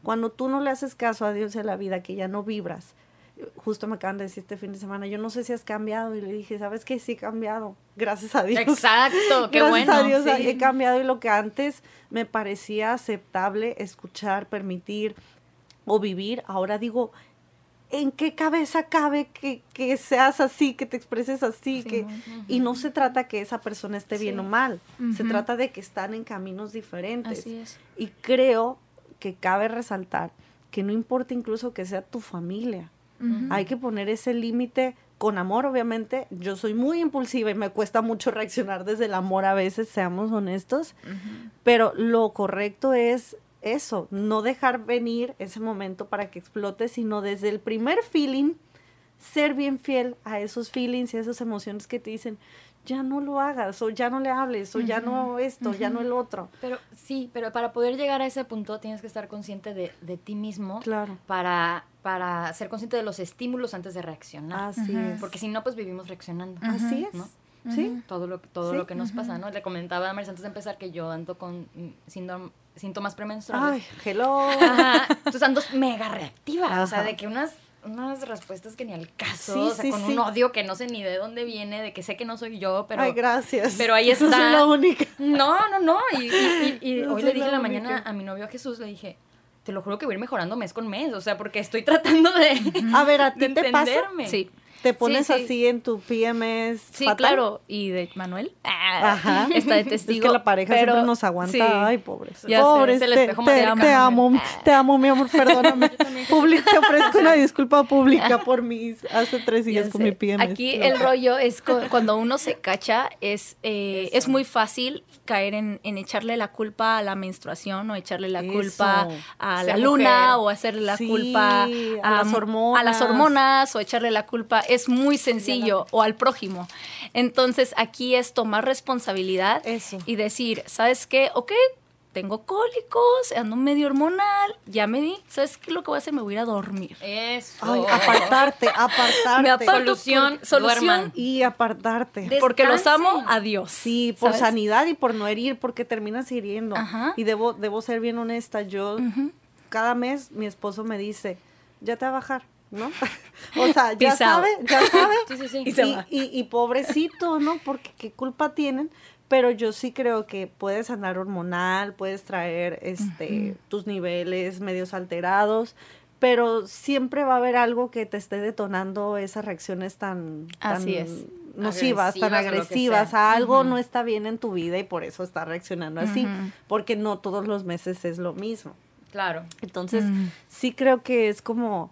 S2: Cuando tú no le haces caso a Dios en la vida, que ya no vibras, justo me acaban de decir este fin de semana, yo no sé si has cambiado. Y le dije, ¿sabes qué? Sí he cambiado. Gracias a Dios.
S1: Exacto, qué Gracias a
S2: Dios he cambiado y lo que antes me parecía aceptable escuchar, permitir o vivir, ahora digo, ¿en qué cabeza cabe que, que seas así, que te expreses así? que, Y no se trata que esa persona esté bien o mal, se trata de que están en caminos diferentes.
S3: Así es.
S2: Y creo que cabe resaltar que no importa incluso que sea tu familia, hay que poner ese límite con amor, obviamente. Yo soy muy impulsiva y me cuesta mucho reaccionar desde el amor a veces, seamos honestos. Pero lo correcto es eso, no dejar venir ese momento para que explote, sino desde el primer feeling ser bien fiel a esos feelings y a esas emociones que te dicen, ya no lo hagas, o ya no le hables, o ya no esto, ya no el otro.
S1: Pero sí, pero para poder llegar a ese punto tienes que estar consciente de, de ti mismo.
S2: Claro.
S1: Para, para ser consciente de los estímulos antes de reaccionar.
S2: Así es.
S1: Porque si no, pues vivimos reaccionando.
S2: Así es.
S1: ¿no?
S2: Sí.
S1: Todo lo, todo lo que nos pasa, ¿no? Le comentaba a Maris antes de empezar que yo ando con síndrome, síntomas premenstruales.
S2: Ay, hello.
S1: Ajá. Entonces ando mega reactiva. O sea, de que unas unas respuestas que ni al caso,
S2: Sí,
S1: o sea,
S2: sí,
S1: con
S2: sí.
S1: un odio que no sé ni de dónde viene, de que sé que no soy yo, pero...
S2: Ay, gracias.
S1: Pero ahí está.
S2: Soy la única.
S1: No, no, no. Y, y- y- y
S2: No
S1: hoy le dije en
S2: la
S1: la mañana a mi novio a Jesús, le dije, te lo juro que voy a ir mejorando mes con mes, o sea, porque estoy tratando de,
S2: A ver, ¿a ti te pasa?
S3: Sí.
S2: ¿Te pones
S3: Sí, sí.
S2: así en tu PMS?
S3: Sí,
S2: fatal?
S3: claro. Y de Manuel. ah,
S2: Ajá.
S3: Está de testigo.
S2: Es que la pareja
S3: pero-
S2: siempre nos aguanta.
S3: sí.
S2: Ay, pobres.
S3: Ya
S2: te,
S1: espejo más
S2: te- amo, te amo, mi amor, perdóname. Pública, te ofrezco una disculpa pública por mis hace tres días
S3: Ya
S2: con
S3: sé.
S2: mi PMS.
S3: Aquí el rollo es cu- cuando uno se cacha, es, eh, es muy fácil caer en, en echarle la culpa a la menstruación o echarle la
S2: Eso.
S3: culpa a la
S1: Ser
S3: luna
S1: mujer.
S3: o hacerle la
S2: Sí,
S3: culpa
S2: a las
S3: a las
S2: hormonas.
S3: hormonas o echarle la culpa. Es muy sencillo o al prójimo. Entonces aquí es tomar responsabilidad
S2: Eso.
S3: y decir, ¿sabes qué? Ok, tengo cólicos, ando medio hormonal, ya me di. ¿Sabes qué? Lo que voy a hacer, me voy a ir a dormir.
S1: Eso.
S2: Ay, apartarte, apartarte.
S3: Me aparto
S1: Solución,
S3: solución
S1: duerman.
S2: Y apartarte.
S3: Porque los amo, adiós.
S2: Sí, por
S3: ¿sabes?
S2: sanidad y por no herir, porque terminas hiriendo.
S3: Ajá.
S2: Y debo, debo ser bien honesta. Yo, cada mes, mi esposo me dice, ya te va a bajar, ¿no? o sea, ya
S3: Peace out.
S2: sabe, ya sabe.
S1: Sí, sí, sí.
S3: Y se
S2: y,
S3: va.
S2: y- y pobrecito, ¿no? Porque qué culpa tienen. Pero yo sí creo que puedes andar hormonal, puedes traer este tus niveles medios alterados, pero siempre va a haber algo que te esté detonando esas reacciones tan, tan
S3: Así es.
S2: nocivas, tan
S1: Agresivas.
S2: A algo no está bien en tu vida y por eso está reaccionando así, porque no todos los meses es lo mismo.
S1: Claro.
S2: Entonces, sí creo que es como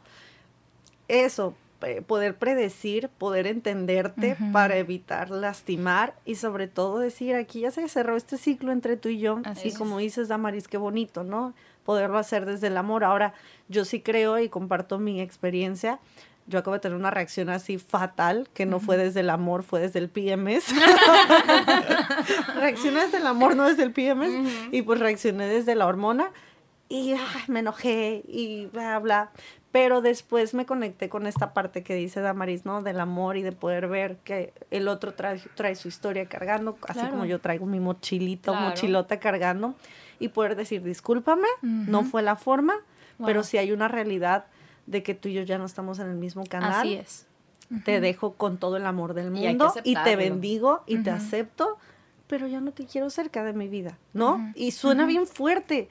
S2: eso, eh, poder predecir, poder entenderte para evitar lastimar y sobre todo decir, aquí ya se cerró este ciclo entre tú y yo,
S3: Así es.
S2: como dices, Damaris, qué bonito, ¿no? Poderlo hacer desde el amor. Ahora, yo sí creo y comparto mi experiencia. Yo acabo de tener una reacción así fatal, que no fue desde el amor, fue desde el PMS. reaccioné desde el amor, no desde el PMS. Y pues reaccioné desde la hormona y ay, me enojé y bla, bla. Pero después me conecté con esta parte que dice Damaris, ¿no? Del amor y de poder ver que el otro trae, trae su historia cargando, así como yo traigo mi mochilito,
S1: Claro.
S2: mochilota cargando. Y poder decir, discúlpame, no fue la forma, pero sí hay una realidad de que tú y yo ya no estamos en el mismo canal.
S3: Así es.
S2: Te dejo con todo el amor del mundo y, te bendigo y te acepto, pero ya no te quiero cerca de mi vida, ¿no? Y suena bien fuerte,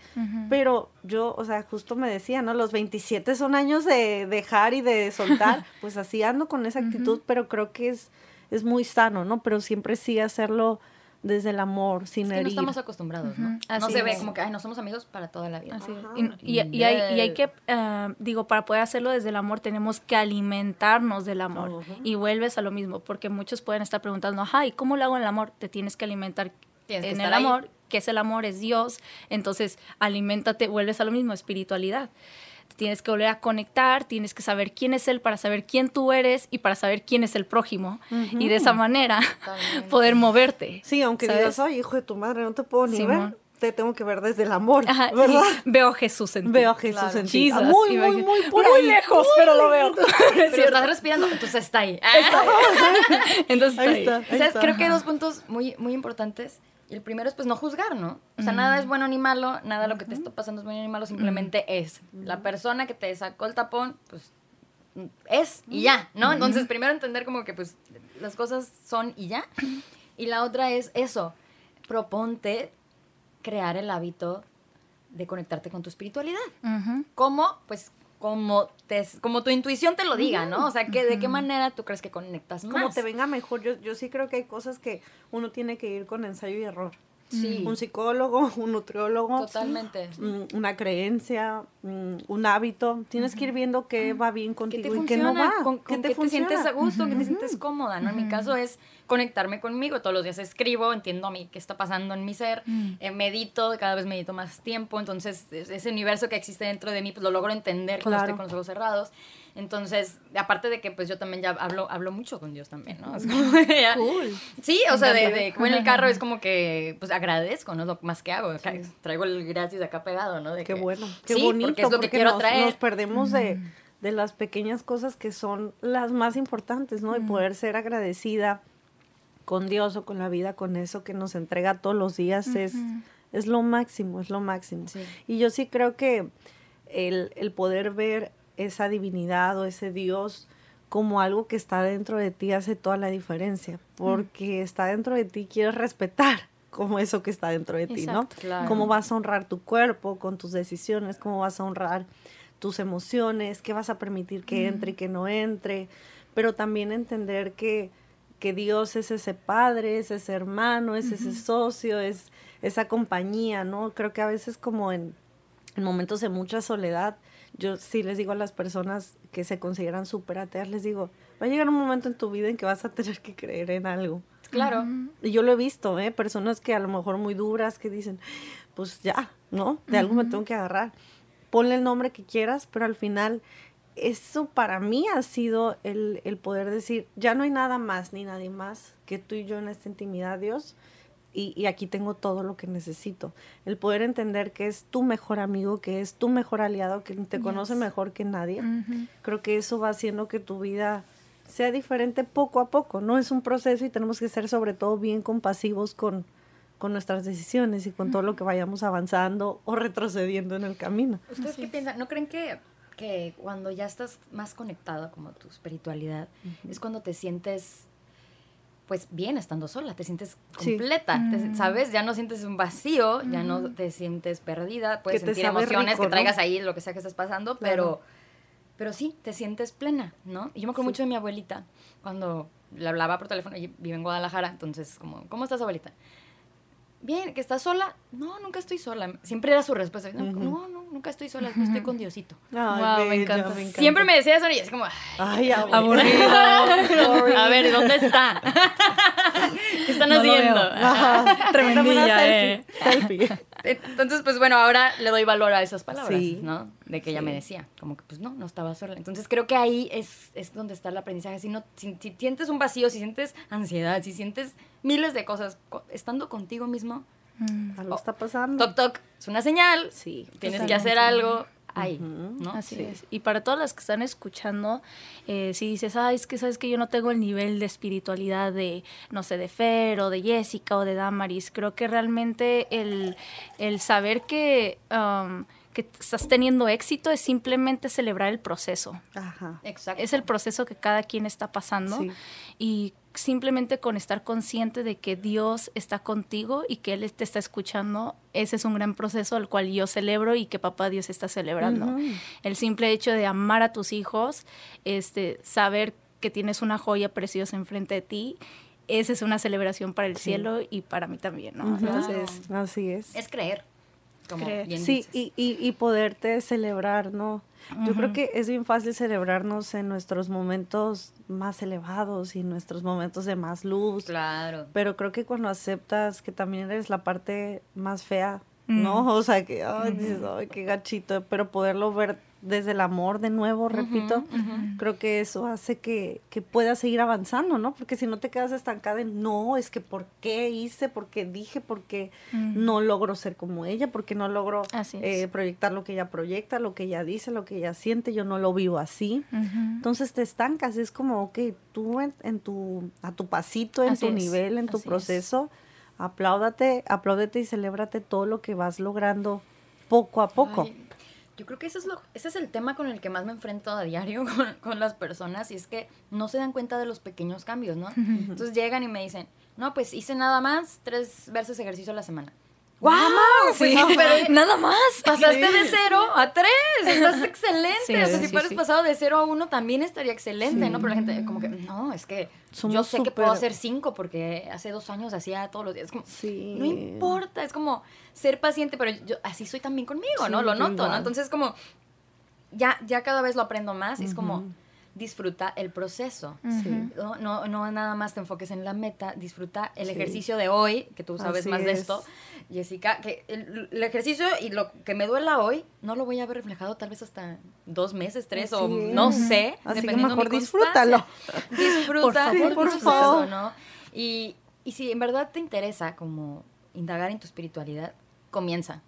S2: pero yo, o sea, justo me decía, ¿no? Los 27 son años de dejar y de soltar, pues así ando con esa actitud, pero creo que es, es muy sano, ¿no? Pero siempre sí hacerlo desde el amor, sin
S1: Es que no
S2: herir.
S1: estamos acostumbrados, ¿no? No se ve como que, ay, no somos amigos para toda la vida.
S3: Así. Y, y- y hay, y hay que, ah, digo, para poder hacerlo desde el amor tenemos que alimentarnos del amor. Y vuelves a lo mismo, porque muchos pueden estar preguntando, ajá, ¿y cómo lo hago en el amor? Te tienes que alimentar
S1: Tienes
S3: en el
S1: ahí.
S3: amor, que es el amor, es Dios. Entonces, aliméntate, vuelves a lo mismo, espiritualidad. Tienes que volver a conectar, tienes que saber quién es Él para saber quién tú eres y para saber quién es el prójimo. Y de esa manera
S1: Totalmente.
S3: poder moverte.
S2: Sí, aunque
S3: ¿sabes?
S2: digas, ay, hijo de tu madre, no te puedo ni
S3: Simón.
S2: ver, te tengo que ver desde el amor,
S3: Ajá,
S2: ¿verdad?
S3: veo a Jesús en ti.
S2: Veo a Jesús
S1: Claro.
S2: en ti.
S3: Jesus,
S2: Ah, muy, muy, muy por
S3: Muy
S2: ahí.
S3: lejos, pero lo veo.
S1: Pero estás respirando, entonces está ahí.
S3: Entonces,
S2: Ahí
S3: está
S2: está.
S3: ahí.
S1: O sea, creo que hay dos puntos muy, muy importantes. Y el primero es pues no juzgar, ¿no? O sea, nada es bueno ni malo, nada lo que te está pasando es bueno ni malo, simplemente es. La persona que te sacó el tapón, pues es y ya, ¿no? Entonces, primero entender como que pues las cosas son y ya. Y la otra es eso, proponte crear el hábito de conectarte con tu espiritualidad. ¿Cómo? Pues como, te, como tu intuición te lo diga, ¿no? O sea, que, ¿de qué manera tú crees que conectas más?
S2: Como te venga mejor. Yo, yo sí creo que hay cosas que uno tiene que ir con ensayo y error. Un psicólogo, un nutriólogo.
S1: Totalmente.
S2: Mm, una creencia, mm, un hábito. Tienes que ir viendo qué va bien contigo y qué no va.
S1: Con, ¿Qué te, te sientes a gusto, que te sientes cómoda, ¿no? En mi caso es conectarme conmigo. Todos los días escribo, entiendo a mí qué está pasando en mi ser, eh, medito, cada vez medito más tiempo. Entonces, ese universo que existe dentro de mí, pues lo logro entender cuando estoy con los ojos cerrados. Entonces, aparte de que pues yo también ya hablo, hablo mucho con Dios también, ¿no? Es como, cool. Sí, o sea, de, de en el carro es como que pues agradezco, ¿no? Lo más que hago. Traigo el gracias acá pegado, ¿no?
S2: De qué bueno, qué bonito. Porque es lo que quiero nos, traer. Nos perdemos de, de, las pequeñas cosas que son las más importantes, ¿no? Y poder ser agradecida con Dios o con la vida, con eso que nos entrega todos los días es, es lo máximo, es lo máximo. Y yo sí creo que el, el poder ver esa divinidad o ese Dios como algo que está dentro de ti hace toda la diferencia, porque está dentro de ti, quieres respetar como eso que está dentro de ti, ¿no? Cómo vas a honrar tu cuerpo con tus decisiones, cómo vas a honrar tus emociones, qué vas a permitir que entre y que no entre, pero también entender que, que Dios es ese padre, es ese hermano, es ese socio, es esa compañía, ¿no? Creo que a veces como en, en momentos de mucha soledad, yo sí les digo a las personas que se consideran súper ateas, les digo, va a llegar un momento en tu vida en que vas a tener que creer en algo.
S1: Claro.
S2: Y yo lo he visto, ¿eh? Personas que a lo mejor muy duras que dicen, pues ya, ¿no? De algo me tengo que agarrar. Ponle el nombre que quieras, pero al final eso para mí ha sido el, el poder decir, ya no hay nada más ni nadie más que tú y yo en esta intimidad, Dios y, aquí tengo todo lo que necesito. El poder entender que es tu mejor amigo, que es tu mejor aliado, que te conoce mejor que nadie. Creo que eso va haciendo que tu vida sea diferente poco a poco, ¿no? Es un proceso y tenemos que ser sobre todo bien compasivos con, con nuestras decisiones y con todo lo que vayamos avanzando o retrocediendo en el camino.
S1: ¿Ustedes qué piensan? ¿No creen que, que cuando ya estás más conectado como tu espiritualidad, es cuando te sientes pues bien estando sola, te sientes completa, mm. ¿sabes? Ya no sientes un vacío, ya no mm. te sientes perdida, puedes sentir emociones que traigas ahí, lo que sea que estés pasando, pero, pero sí, te sientes plena, ¿no? Y yo me acuerdo mucho de mi abuelita, cuando le hablaba por teléfono, y vive en Guadalajara, entonces, como, ¿cómo estás, abuelita? Bien, ¿que estás sola? No, nunca estoy sola. Siempre era su respuesta. No, no, nunca estoy sola, estoy con Diosito.
S2: wow, me, encanta.
S1: Siempre me decía eso y es como...
S2: Ay, aburrido. A
S1: ver, ¿dónde está? ¿Qué están haciendo?
S3: Tremendilla, eh.
S1: Entonces, pues bueno, ahora le doy valor a esas palabras, ¿no? De que ella me decía, como que pues no, no estaba sola. Entonces creo que ahí es, es donde está el aprendizaje. Si, no, si, sientes un vacío, si sientes ansiedad, si sientes miles de cosas, estando contigo mismo,
S2: Mm. Algo está pasando.
S1: Toc, toc, es una señal. Sí. Tienes que hacer algo ahí, ¿no?
S3: Así es. Y para todas las que están escuchando, eh, si dices, ay, es que sabes que yo no tengo el nivel de espiritualidad de, no sé, de Fer o de Jessica o de Damaris, creo que realmente el, el saber que... Um, que estás teniendo éxito es simplemente celebrar el proceso. Ajá. Exacto. Es el proceso que cada quien está pasando y simplemente con estar consciente de que Dios está contigo y que Él te está escuchando, ese es un gran proceso al cual yo celebro y que papá Dios está celebrando. El simple hecho de amar a tus hijos, este, saber que tienes una joya preciosa enfrente de ti, esa es una celebración para el cielo y para mí también, ¿no?
S2: Entonces, así es.
S1: Es creer. Como
S2: sí, y, y, y poderte celebrar, ¿no? Yo creo que es bien fácil celebrarnos en nuestros momentos más elevados y en nuestros momentos de más luz.
S1: Claro.
S2: Pero creo que cuando aceptas que también eres la parte más fea, ¿no? Mm. O sea, que, ay, dices, ay, qué gachito, pero poderlo ver desde el amor, de nuevo, repito, creo que eso hace que, que puedas seguir avanzando, ¿no? Porque si no te quedas estancada en, no, es que ¿por qué hice? ¿Por qué dije? ¿Por qué no logro ser como ella? ¿Por qué no logro eh, proyectar lo que ella proyecta, lo que ella dice, lo que ella siente? Yo no lo vivo así. Entonces te estancas, es como, ok, tú en, tu, a tu pasito, en tu nivel, en tu proceso, apláudate, apláudate y celébrate todo lo que vas logrando poco a poco.
S1: Yo creo que ese es, lo, ese es el tema con el que más me enfrento a diario con, con, las personas y es que no se dan cuenta de los pequeños cambios, ¿no? Entonces llegan y me dicen, no, pues hice nada más tres veces ejercicio a la semana. ¡Wow!
S3: Sí, pero nada más.
S1: Pasaste de cero a tres. Estás excelente. o sea, si fueras pasado de cero a uno, también estaría excelente, ¿no? Pero la gente, como que, no, es que yo sé que puedo hacer cinco porque hace dos años hacía todos los días. Como, sí. No importa, es como ser paciente, pero yo así soy también conmigo, ¿no? Lo noto, ¿no? Entonces, como, ya, ya cada vez lo aprendo más. y Es como disfruta el proceso. ¿no? No, no, nada más te enfoques en la meta, disfruta el ejercicio de hoy, que tú sabes más de esto, Jessica, que el, ejercicio y lo que me duela hoy, no lo voy a ver reflejado tal vez hasta dos meses, tres, o no sé,
S2: Así dependiendo que mejor disfrútalo.
S1: Disfruta, por favor, ¿no? Y, y si en verdad te interesa como indagar en tu espiritualidad, comienza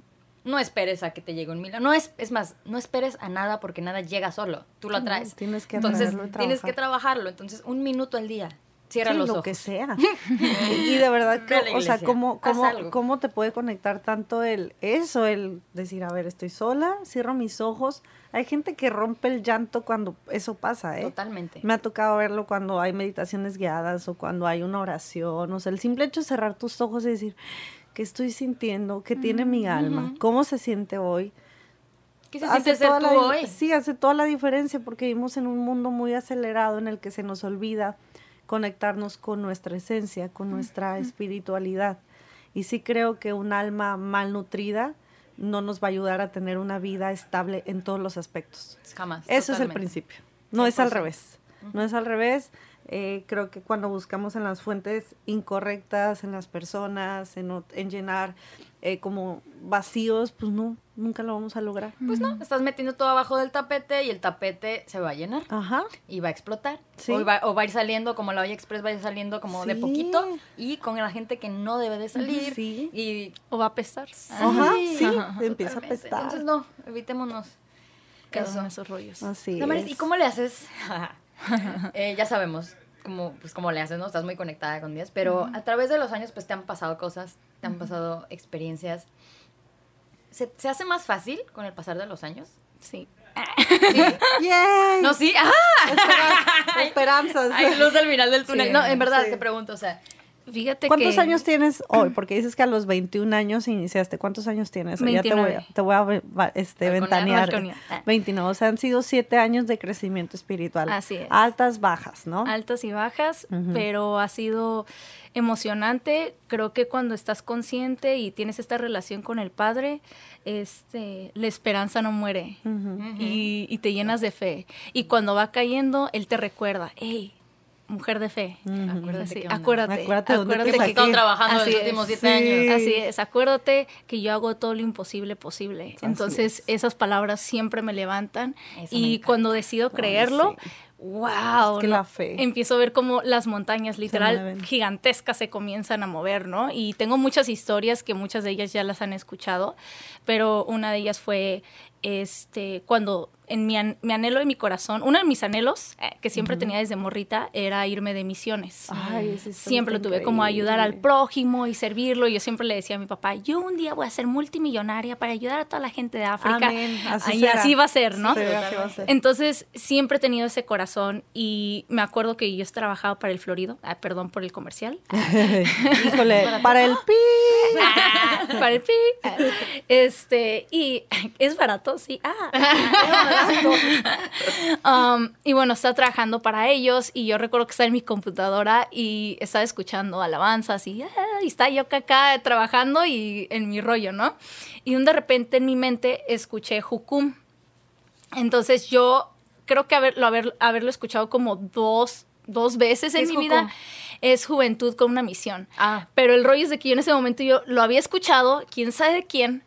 S1: no esperes a que te llegue un milagro. No es, es más, no esperes a nada porque nada llega solo. Tú lo traes.
S2: tienes que
S1: Entonces, tienes que trabajarlo. Entonces, un minuto al día. Cierra los
S2: lo que sea. y de verdad que, o sea, ¿cómo, cómo, cómo te puede conectar tanto el eso, el decir, a ver, estoy sola, cierro mis ojos. Hay gente que rompe el llanto cuando eso pasa, ¿eh?
S1: Totalmente.
S2: Me ha tocado verlo cuando hay meditaciones guiadas o cuando hay una oración. O sea, el simple hecho de cerrar tus ojos y decir, qué estoy sintiendo, qué tiene mi alma, cómo se siente hoy.
S1: ¿Qué se siente ser tú hoy?
S2: Sí, hace toda la diferencia porque vivimos en un mundo muy acelerado en el que se nos olvida conectarnos con nuestra esencia, con nuestra espiritualidad. Y sí creo que un alma malnutrida no nos va a ayudar a tener una vida estable en todos los aspectos.
S1: Jamás.
S2: Eso es el principio. No es al revés. No es al revés. Eh, creo que cuando buscamos en las fuentes incorrectas, en las personas, en, en llenar eh, como vacíos, pues no, nunca lo vamos a lograr.
S1: Pues no, estás metiendo todo abajo del tapete y el tapete se va a llenar. Ajá. Y va a explotar. O, va, o, va, a ir saliendo como la olla express va a ir saliendo como de poquito y con la gente que no debe de salir. Sí. Y,
S3: o va a pesar.
S2: Ajá, sí, empieza a pesar.
S1: Entonces no, evitémonos.
S3: Eso. esos rollos.
S2: Así
S1: ¿Y cómo le haces? Eh, ya sabemos cómo, pues, cómo le haces, ¿no? Estás muy conectada con Dios, pero a través de los años, pues, te han pasado cosas, te han pasado experiencias. ¿Se, ¿Se, hace más fácil con el pasar de los años?
S3: Sí.
S1: ¿Sí? No, sí. ¡Ah!
S2: Esperanzas.
S1: Hay luz al final del túnel. no, en verdad, te pregunto, o sea,
S3: Fíjate
S2: ¿Cuántos años tienes hoy? Porque dices que a los 21 años iniciaste. ¿Cuántos años tienes?
S3: 29. Ya
S2: te voy a, te voy a este, ventanear. 29. O sea, han sido siete años de crecimiento espiritual.
S3: Así es.
S2: Altas, bajas, ¿no?
S3: Altas y bajas, pero ha sido emocionante. Creo que cuando estás consciente y tienes esta relación con el Padre, este, la esperanza no muere y, y, te llenas de fe. Y cuando va cayendo, Él te recuerda, hey, mujer de fe.
S1: Acuérdate,
S3: acuérdate,
S2: acuérdate,
S1: acuérdate que he estado trabajando los últimos siete años.
S3: Así es, acuérdate que yo hago todo lo imposible posible. Entonces, esas palabras siempre me levantan y cuando decido creerlo, wow,
S2: la fe.
S3: empiezo a ver cómo las montañas literal gigantescas se comienzan a mover, ¿no? Y tengo muchas historias que muchas de ellas ya las han escuchado, pero una de ellas fue este cuando en mi, anhelo de mi corazón, uno de mis anhelos eh, que siempre tenía desde morrita era irme de misiones. siempre lo tuve como ayudar al prójimo y servirlo. Y yo siempre le decía a mi papá, yo un día voy a ser multimillonaria para ayudar a toda la gente de África.
S2: Así,
S3: y así va a ser, ¿no? Entonces siempre he tenido ese corazón y me acuerdo que yo trabajaba para el Florido, ah, perdón por el comercial.
S2: Híjole, para el pi.
S3: para el pi. Este, y es barato, sí. Ah. Um, y bueno, estaba trabajando para ellos y yo recuerdo que estaba en mi computadora y estaba escuchando alabanzas y, ah, y está yo acá trabajando y en mi rollo, ¿no? Y de repente en mi mente escuché Hukum. Entonces yo creo que haberlo, haberlo escuchado como dos, dos veces en mi vida es Juventud con una misión.
S1: Ah.
S3: Pero el rollo es de que yo en ese momento yo lo había escuchado, quién sabe de quién,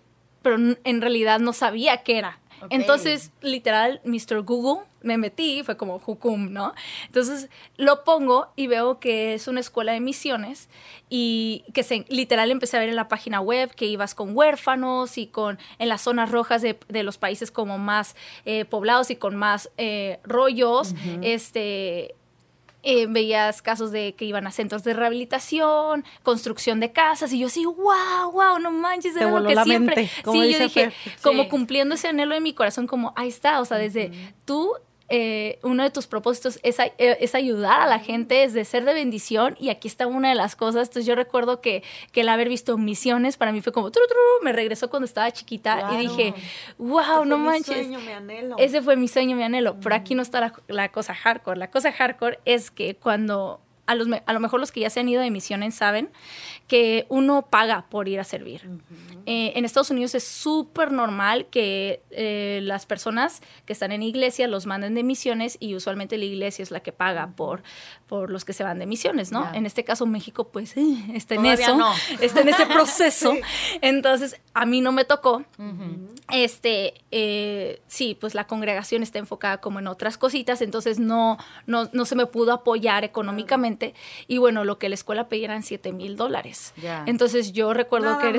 S3: pero en realidad no sabía qué era. Entonces, literal, Mr. Google, me metí, fue como Hukum, ¿no? Entonces lo pongo y veo que es una escuela de misiones y que se, literal empecé a ver en la página web que ibas con huérfanos y con en las zonas rojas de, los países como más eh, poblados y con más eh, rollos, este eh, veías casos de que iban a centros de rehabilitación, construcción de casas, y yo así, wow, wow, no manches, era lo que siempre. sí, yo dije, como cumpliendo ese anhelo de mi corazón, como ahí está, o sea, desde tú eh, uno de tus propósitos es, eh, es, ayudar a la gente, es de ser de bendición y aquí está una de las cosas. Entonces yo recuerdo que, que el haber visto misiones para mí fue como, me regresó cuando estaba chiquita y dije, wow, no manches. Ese fue mi sueño, mi anhelo. Pero aquí no está la, la cosa hardcore. La cosa hardcore es que cuando a, los, a lo mejor los que ya se han ido de misiones saben que uno paga por ir a servir. Eh, en Estados Unidos es súper normal que eh, las personas que están en iglesia los manden de misiones y usualmente la iglesia es la que paga por, por los que se van de misiones, ¿no? En este caso México pues eh, está en eso, está en ese proceso. Entonces a mí no me tocó. Este, sí, pues la congregación está enfocada como en otras cositas, entonces no, no, no se me pudo apoyar económicamente. Y bueno, lo que la escuela pedía eran 7 mil dólares. Entonces yo recuerdo que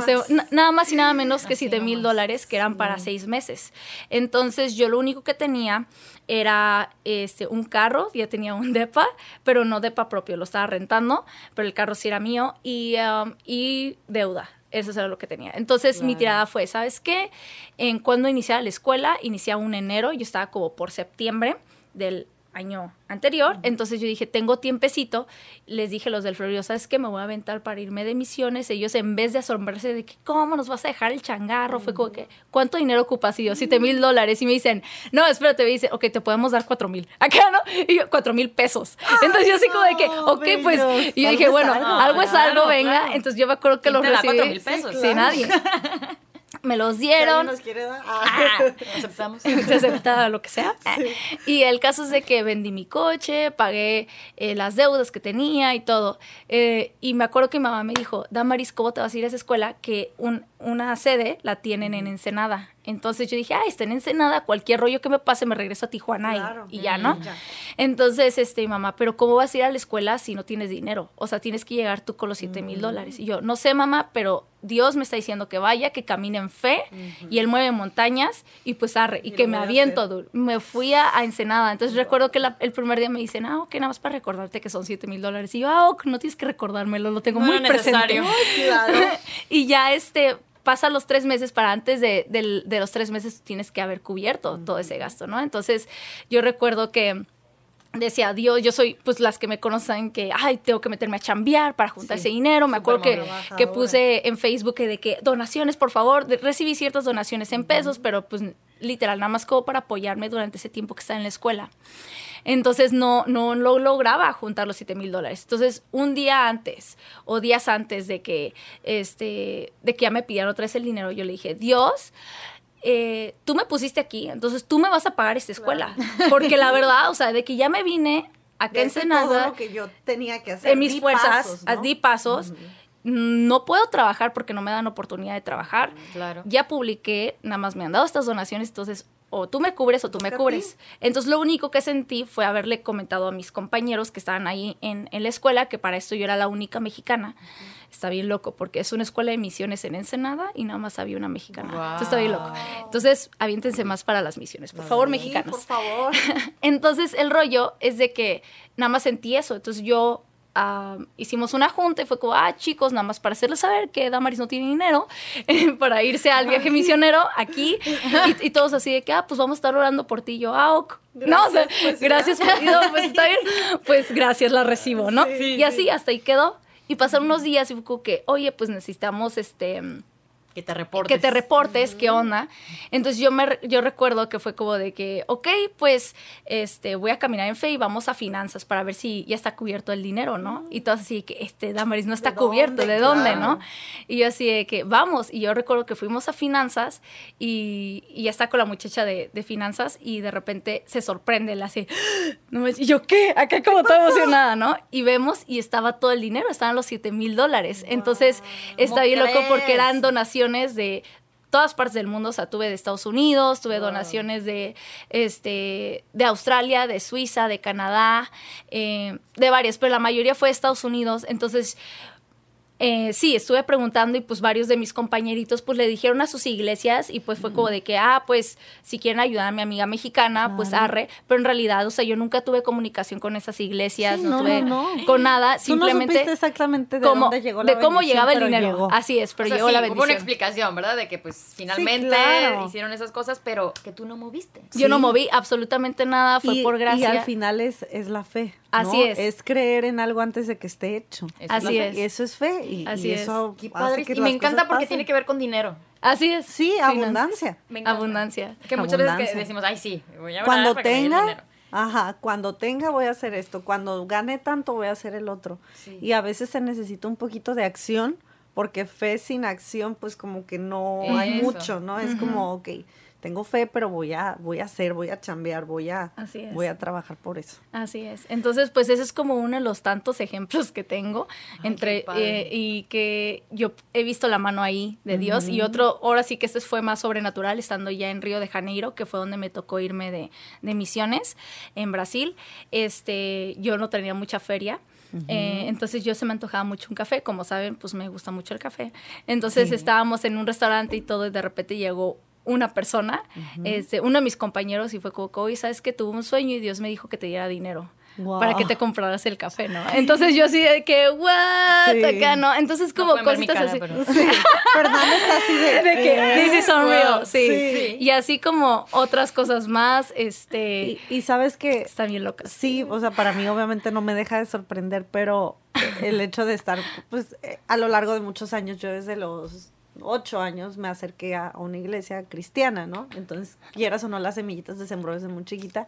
S3: nada más y nada menos que 7 mil dólares que eran para seis meses. Entonces yo lo único que tenía era este, un carro, ya tenía un DEPA, pero no DEPA propio, lo estaba rentando, pero el carro sí era mío y, um, y deuda. Eso era lo que tenía. Entonces mi tirada fue, ¿sabes qué? En cuando iniciaba la escuela, iniciaba un enero, yo estaba como por septiembre del año anterior. Entonces yo dije, tengo tiempecito. Les dije a los del Florido, ¿sabes qué? Me voy a aventar para irme de misiones. Ellos, en vez de asombrarse de que, ¿cómo nos vas a dejar el changarro? Fue como que, ¿cuánto dinero ocupas? Y yo, 7 mil dólares. Y me dicen, no, espérate, me dice, ok, te podemos dar 4 mil. Acá, ¿no? Y yo, 4 mil pesos. Entonces yo así como de que, ok, pues. Y yo dije, bueno, algo, es algo, venga. Entonces yo me acuerdo que los recibí. 4 mil pesos. Sí, nadie. me los dieron.
S2: nos quiere dar? Ah,
S1: aceptamos.
S3: Se aceptaba lo que sea. Y el caso es de que vendí mi coche, pagué eh, las deudas que tenía y todo. Eh, y me acuerdo que mi mamá me dijo, Damaris, ¿cómo te vas a ir a esa escuela? Que un, una sede la tienen en Ensenada. Entonces yo dije, ah, está en Ensenada, cualquier rollo que me pase me regreso a Tijuana y, ya, ¿no? Entonces, este, mamá, pero ¿cómo vas a ir a la escuela si no tienes dinero? O sea, tienes que llegar tú con los 7 mil dólares. Y yo, no sé, mamá, pero Dios me está diciendo que vaya, que camine en fe y Él mueve montañas y pues arre, y, que me aviento. Me fui a, Ensenada. Entonces recuerdo que el primer día me dicen, ah, ok, nada más para recordarte que son 7 mil dólares. Y yo, ah, ok, no tienes que recordármelo, lo tengo muy presente. y ya, este, pasa los tres meses para antes de, los tres meses tienes que haber cubierto todo ese gasto, ¿no? Entonces yo recuerdo que decía, Dios, yo soy, pues las que me conocen que, ay, tengo que meterme a chambear para juntar ese dinero. Me acuerdo que, que, puse en Facebook de que donaciones, por favor, recibí ciertas donaciones en pesos, pero pues literal, nada más como para apoyarme durante ese tiempo que estaba en la escuela. Entonces no, no lo lograba juntar los 7 mil dólares. Entonces, un día antes o días antes de que, este, de que ya me pidieran otra vez el dinero, yo le dije, Dios, eh, tú me pusiste aquí, entonces tú me vas a pagar esta escuela. Porque la verdad, o sea, de que ya me vine acá en Ensenada.
S2: Todo lo que yo tenía que hacer.
S3: En mis fuerzas, di pasos. No puedo trabajar porque no me dan oportunidad de trabajar.
S1: Claro.
S3: Ya publiqué, nada más me han dado estas donaciones, entonces o tú me cubres o tú me cubres. Entonces lo único que sentí fue haberle comentado a mis compañeros que estaban ahí en, la escuela, que para esto yo era la única mexicana. Está bien loco, porque es una escuela de misiones en Ensenada y nada más había una mexicana. Entonces está bien loco. Entonces aviéntense más para las misiones, por favor, mexicanos.
S2: Por favor.
S3: Entonces el rollo es de que nada más sentí eso. Entonces yo hicimos una junta y fue como, ah, chicos, nada más para hacerles saber que Damaris no tiene dinero para irse al viaje misionero aquí. Y, todos así de que, ah, pues vamos a estar orando por ti. Y yo, ah, ok. no, o sea, pues, gracias, pues está bien. Pues gracias, la recibo, ¿no? y así, hasta ahí quedó. Y pasaron unos días y fue como que, oye, pues necesitamos este
S1: que te reportes.
S3: Que te reportes, qué onda. Entonces yo me yo recuerdo que fue como de que, ok, pues este, voy a caminar en fe y vamos a finanzas para ver si ya está cubierto el dinero, ¿no? Y todo así que, este, Damaris no está cubierto, ¿de dónde, no? Y yo así de que, vamos. Y yo recuerdo que fuimos a finanzas y, ya está con la muchacha de, finanzas y de repente se sorprende, la así, no y yo, ¿qué? Acá como toda emocionada, ¿no? Y vemos y estaba todo el dinero, estaban los 7 mil dólares. Entonces, está bien loco porque eran donaciones de todas partes del mundo, o sea, tuve de Estados Unidos, tuve donaciones de, este, de Australia, de Suiza, de Canadá, eh, de varias, pero la mayoría fue de Estados Unidos, entonces eh, sí, estuve preguntando y pues varios de mis compañeritos pues le dijeron a sus iglesias y pues fue como de que, ah, pues si quieren ayudar a mi amiga mexicana, pues arre, pero en realidad, o sea, yo nunca tuve comunicación con esas iglesias, no, tuve con nada, simplemente...
S2: no exactamente de cómo, dónde llegó la
S3: De cómo llegaba el dinero, así es, pero llegó la bendición.
S1: Hubo una explicación, ¿verdad? De que pues finalmente hicieron esas cosas, pero que tú no moviste.
S3: Yo no moví absolutamente nada, fue por gracia.
S2: Y al final es, es la fe.
S3: Así es.
S2: Es creer en algo antes de que esté hecho.
S3: Así es.
S2: Y eso es fe. Y,
S3: Así
S2: eso
S3: es.
S1: y me encanta porque tiene que ver con dinero.
S3: Así es.
S2: Sí, abundancia.
S3: Abundancia.
S1: Que muchas veces decimos, ay, sí, voy a
S2: Cuando tenga, ajá, cuando tenga voy a hacer esto. Cuando gane tanto voy a hacer el otro. Y a veces se necesita un poquito de acción porque fe sin acción, pues como que no hay mucho, ¿no? Es como, ok tengo fe, pero voy a, voy a hacer, voy a chambear, voy a, voy a trabajar por eso.
S3: Así es. Entonces, pues ese es como uno de los tantos ejemplos que tengo entre eh, y que yo he visto la mano ahí de Dios y otro, ahora sí que este fue más sobrenatural estando ya en Río de Janeiro, que fue donde me tocó irme de, misiones en Brasil. Este, yo no tenía mucha feria. Eh, entonces yo se me antojaba mucho un café, como saben, pues me gusta mucho el café. Entonces estábamos en un restaurante y todo y de repente llegó una persona, este, uno de mis compañeros, y fue como, y sabes que tuvo un sueño y Dios me dijo que te diera dinero. para que te compraras el café, ¿no? Entonces yo así de que, what, acá, ¿no? Entonces como cositas así.
S2: Pero... Sí. está así de...
S3: de que, this is unreal, sí. Y así como otras cosas más, este...
S2: Y, sabes que...
S3: Están bien locas.
S2: Sí, o sea, para mí obviamente no me deja de sorprender, pero el hecho de estar, pues, eh, a lo largo de muchos años, yo desde los ocho años me acerqué a, una iglesia cristiana, ¿no? Entonces, quieras o no, las semillitas de sembró desde muy chiquita.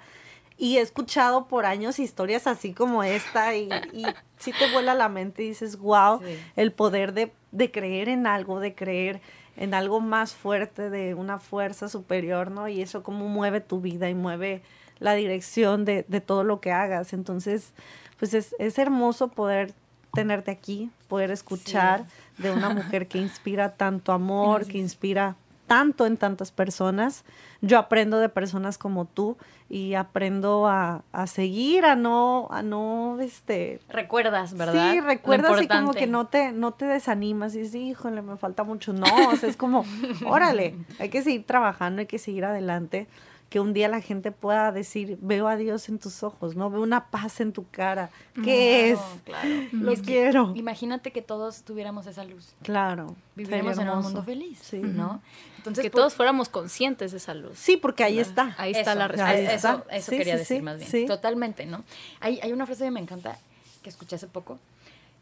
S2: Y he escuchado por años historias así como esta y, y sí te vuela la mente y dices, wow, el poder de, de, creer en algo, de creer en algo más fuerte, de una fuerza superior, ¿no? Y eso cómo mueve tu vida y mueve la dirección de, de todo lo que hagas. Entonces, pues es, es hermoso poder tenerte aquí, poder escuchar de una mujer que inspira tanto amor, que inspira tanto en tantas personas. Yo aprendo de personas como tú y aprendo a, seguir, a no, a no, este...
S1: Recuerdas, ¿verdad?
S2: Sí, recuerdas y como que no te, no te desanimas y dices, híjole, me falta mucho. No, o sea, es como, órale, hay que seguir trabajando, hay que seguir adelante que un día la gente pueda decir, veo a Dios en tus ojos, ¿no? Veo una paz en tu cara. ¿Qué es? Claro. Lo quiero.
S1: imagínate que todos tuviéramos esa luz.
S2: Claro.
S1: Viviríamos en un mundo feliz, sí. ¿no?
S3: Entonces, que todos fuéramos conscientes de esa luz.
S2: Sí, porque ahí está.
S3: Ahí está la respuesta.
S1: Eso, eso quería decir más bien. Totalmente, ¿no? Hay, hay una frase que me encanta, que escuché hace poco,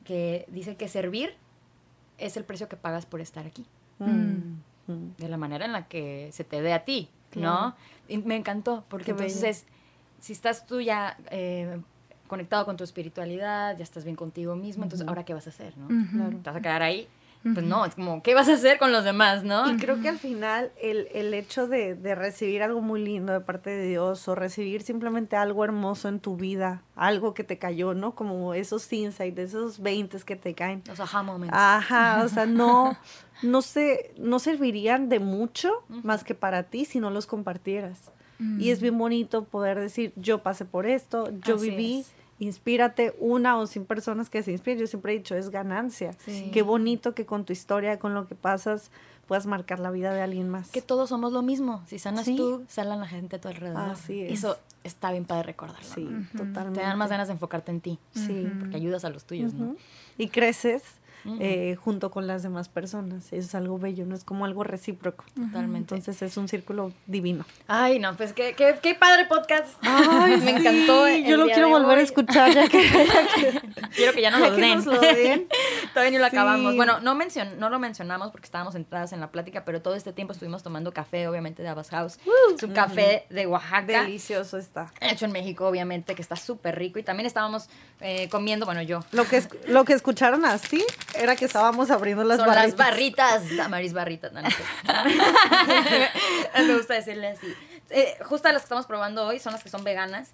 S1: que dice que servir es el precio que pagas por estar aquí. Mm. De la manera en la que se te dé a ti, ¿no? Y me encantó, porque entonces, si estás tú ya eh, conectado con tu espiritualidad, ya estás bien contigo mismo, entonces, ¿ahora qué vas a hacer, no? ¿Te vas a quedar ahí? Pues no, es como, ¿qué vas a hacer con los demás, no?
S2: Y creo que al final el, el hecho de, de, recibir algo muy lindo de parte de Dios o recibir simplemente algo hermoso en tu vida, algo que te cayó, ¿no? Como esos insights, esos 20 que te caen.
S1: Los aha moments.
S2: Ajá, o sea, no, no, se, no servirían de mucho más que para ti si no los compartieras. Y es bien bonito poder decir, yo pasé por esto, yo viví, inspírate una o sin personas que se inspiren. Yo siempre he dicho, es ganancia. Qué bonito que con tu historia, con lo que pasas, puedas marcar la vida de alguien más.
S1: Que todos somos lo mismo. Si sanas tú, sanan la gente a tu alrededor. Así es. Eso está bien para recordarlo.
S2: Sí, totalmente.
S1: Te dan más ganas de enfocarte en ti. Sí. Porque ayudas a los tuyos, ¿no?
S2: Y creces eh, junto con las demás personas. Eso es algo bello, no es como algo recíproco. Totalmente. Entonces es un círculo divino.
S1: Ay, no, pues qué, qué, qué padre podcast. Ay, me encantó.
S2: Yo lo quiero volver a escuchar ya que,
S1: Quiero que ya nos lo den. Todavía no lo acabamos. Bueno, no, mencion, no lo mencionamos porque estábamos entradas en la plática, pero todo este tiempo estuvimos tomando café, obviamente, de Abbas House. su café de Oaxaca.
S2: Delicioso está.
S1: Hecho en México, obviamente, que está súper rico. Y también estábamos eh, comiendo, bueno, yo.
S2: Lo que, lo que escucharon así era que estábamos abriendo las
S1: Son
S2: barritas.
S1: las barritas, Amaris barritas. No, Me gusta decirle así. Eh, justo las que estamos probando hoy son las que son veganas.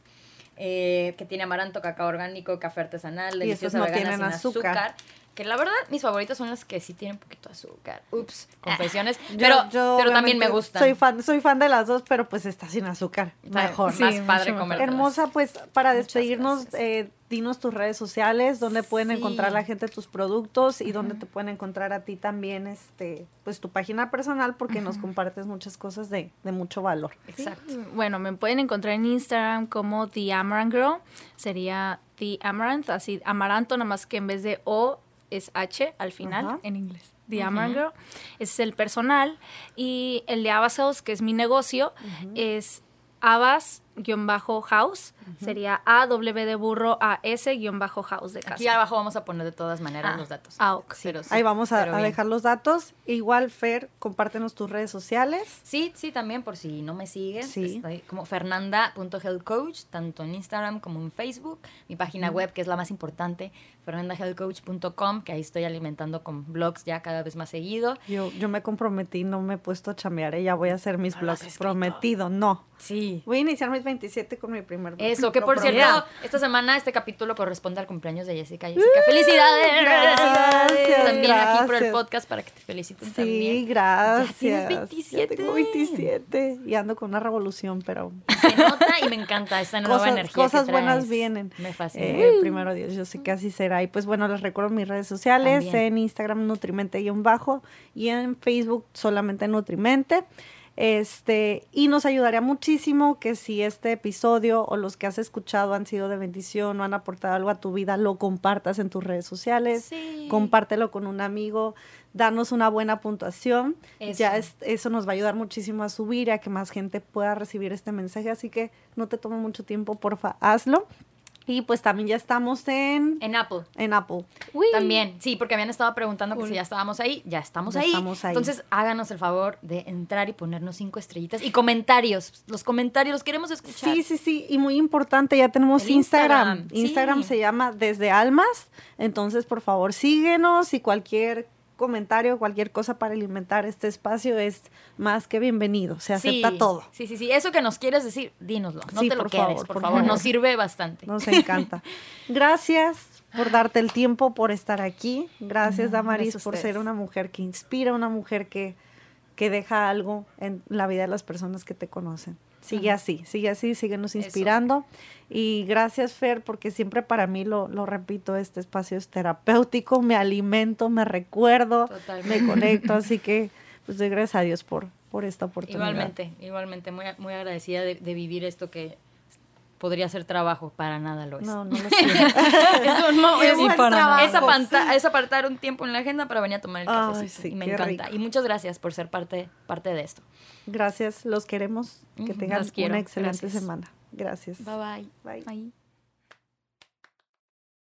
S1: Eh, que tiene amaranto, cacao orgánico, café artesanal, deliciosa no vegana sin azúcar. Que la verdad, mis favoritas son las que sí tienen un poquito de azúcar. Ups, confesiones. pero pero también me gustan.
S2: Soy fan, soy fan de las dos, pero pues está sin azúcar. Mejor.
S1: más padre comer.
S2: Hermosa, pues para despedirnos, eh, dinos tus redes sociales, donde pueden encontrar la gente tus productos y donde te pueden encontrar a ti también, este, pues tu página personal, porque nos compartes muchas cosas de, de mucho valor.
S3: Exacto. Bueno, me pueden encontrar en Instagram como The Amaranth Girl, sería The Amaranth, así amaranto, nada más que en vez de O es H al final en inglés. The Amaranth Girl. Ese es el personal. Y el de House, que es mi negocio, es Abas bajo house sería A W de burro A S guion bajo house de casa.
S1: Aquí abajo vamos a poner de todas maneras ah, los datos.
S2: Ah, Ahí vamos a, dejar los datos. Igual, Fer, compártenos tus redes sociales.
S1: Sí, sí, también por si no me siguen. Sí. Estoy como fernanda.healthcoach, tanto en Instagram como en Facebook. Mi página web, que es la más importante, fernandahealthcoach.com, que ahí estoy alimentando con blogs ya cada vez más seguido.
S2: Yo, yo me comprometí, no me he puesto a chamear, ¿eh? ya voy a hacer mis blogs. Prometido, no.
S1: Sí.
S2: Voy a iniciar mis 27 con mi primer
S1: Eso, que por cierto, esta semana este capítulo corresponde al cumpleaños de Jessica. Jessica, felicidades.
S2: Gracias.
S1: También aquí por el podcast para que te feliciten
S2: sí,
S1: también.
S2: Sí, gracias.
S1: Ya 27.
S2: tengo 27 y ando con una revolución, pero...
S1: Se nota y me encanta esta nueva energía
S2: Cosas buenas vienen.
S1: Me fascina.
S2: Eh, primero Dios, yo sé que así será. Y pues bueno, les recuerdo mis redes sociales, en Instagram Nutrimente-bajo y en Facebook solamente Nutrimente. Este, y nos ayudaría muchísimo que si este episodio o los que has escuchado han sido de bendición o han aportado algo a tu vida, lo compartas en tus redes sociales, compártelo con un amigo, danos una buena puntuación. Ya eso nos va a ayudar muchísimo a subir y a que más gente pueda recibir este mensaje. Así que no te tome mucho tiempo, porfa, hazlo. Y pues también ya estamos en...
S1: En Apple.
S2: En Apple.
S1: También, sí, porque habían estado preguntando que si ya estábamos ahí. Ya estamos ahí. Estamos ahí. Entonces háganos el favor de entrar y ponernos cinco estrellitas. Y comentarios. Los comentarios los queremos escuchar.
S2: Sí, sí, sí. Y muy importante, ya tenemos Instagram. Instagram, se llama Desde Almas. Entonces, por favor, síguenos y cualquier comentario, cualquier cosa para alimentar este espacio es más que bienvenido. Se acepta todo.
S1: Sí, sí, sí. Eso que nos quieres decir, dínoslo. No te lo por quedes, por, favor. Nos sirve bastante.
S2: Nos encanta. Gracias por darte el tiempo, por estar aquí. Gracias, Damaris, por ser una mujer que inspira, una mujer que, que deja algo en la vida de las personas que te conocen. Sigue así, sigue así, síguenos inspirando. Y gracias, Fer, porque siempre para mí, lo, lo, repito, este espacio es terapéutico, me alimento, me recuerdo, me conecto, así que pues doy gracias a Dios por, por esta oportunidad.
S1: Igualmente, igualmente, muy, muy agradecida de, de vivir esto que podría ser trabajo, para nada lo es.
S2: No, no lo
S1: es, apartar, un tiempo en la agenda para venir a tomar el café. y me encanta. Y muchas gracias por ser parte, parte de esto.
S2: Gracias, los queremos. Que tengan una excelente semana. Gracias.
S1: Bye bye.
S2: Bye. bye.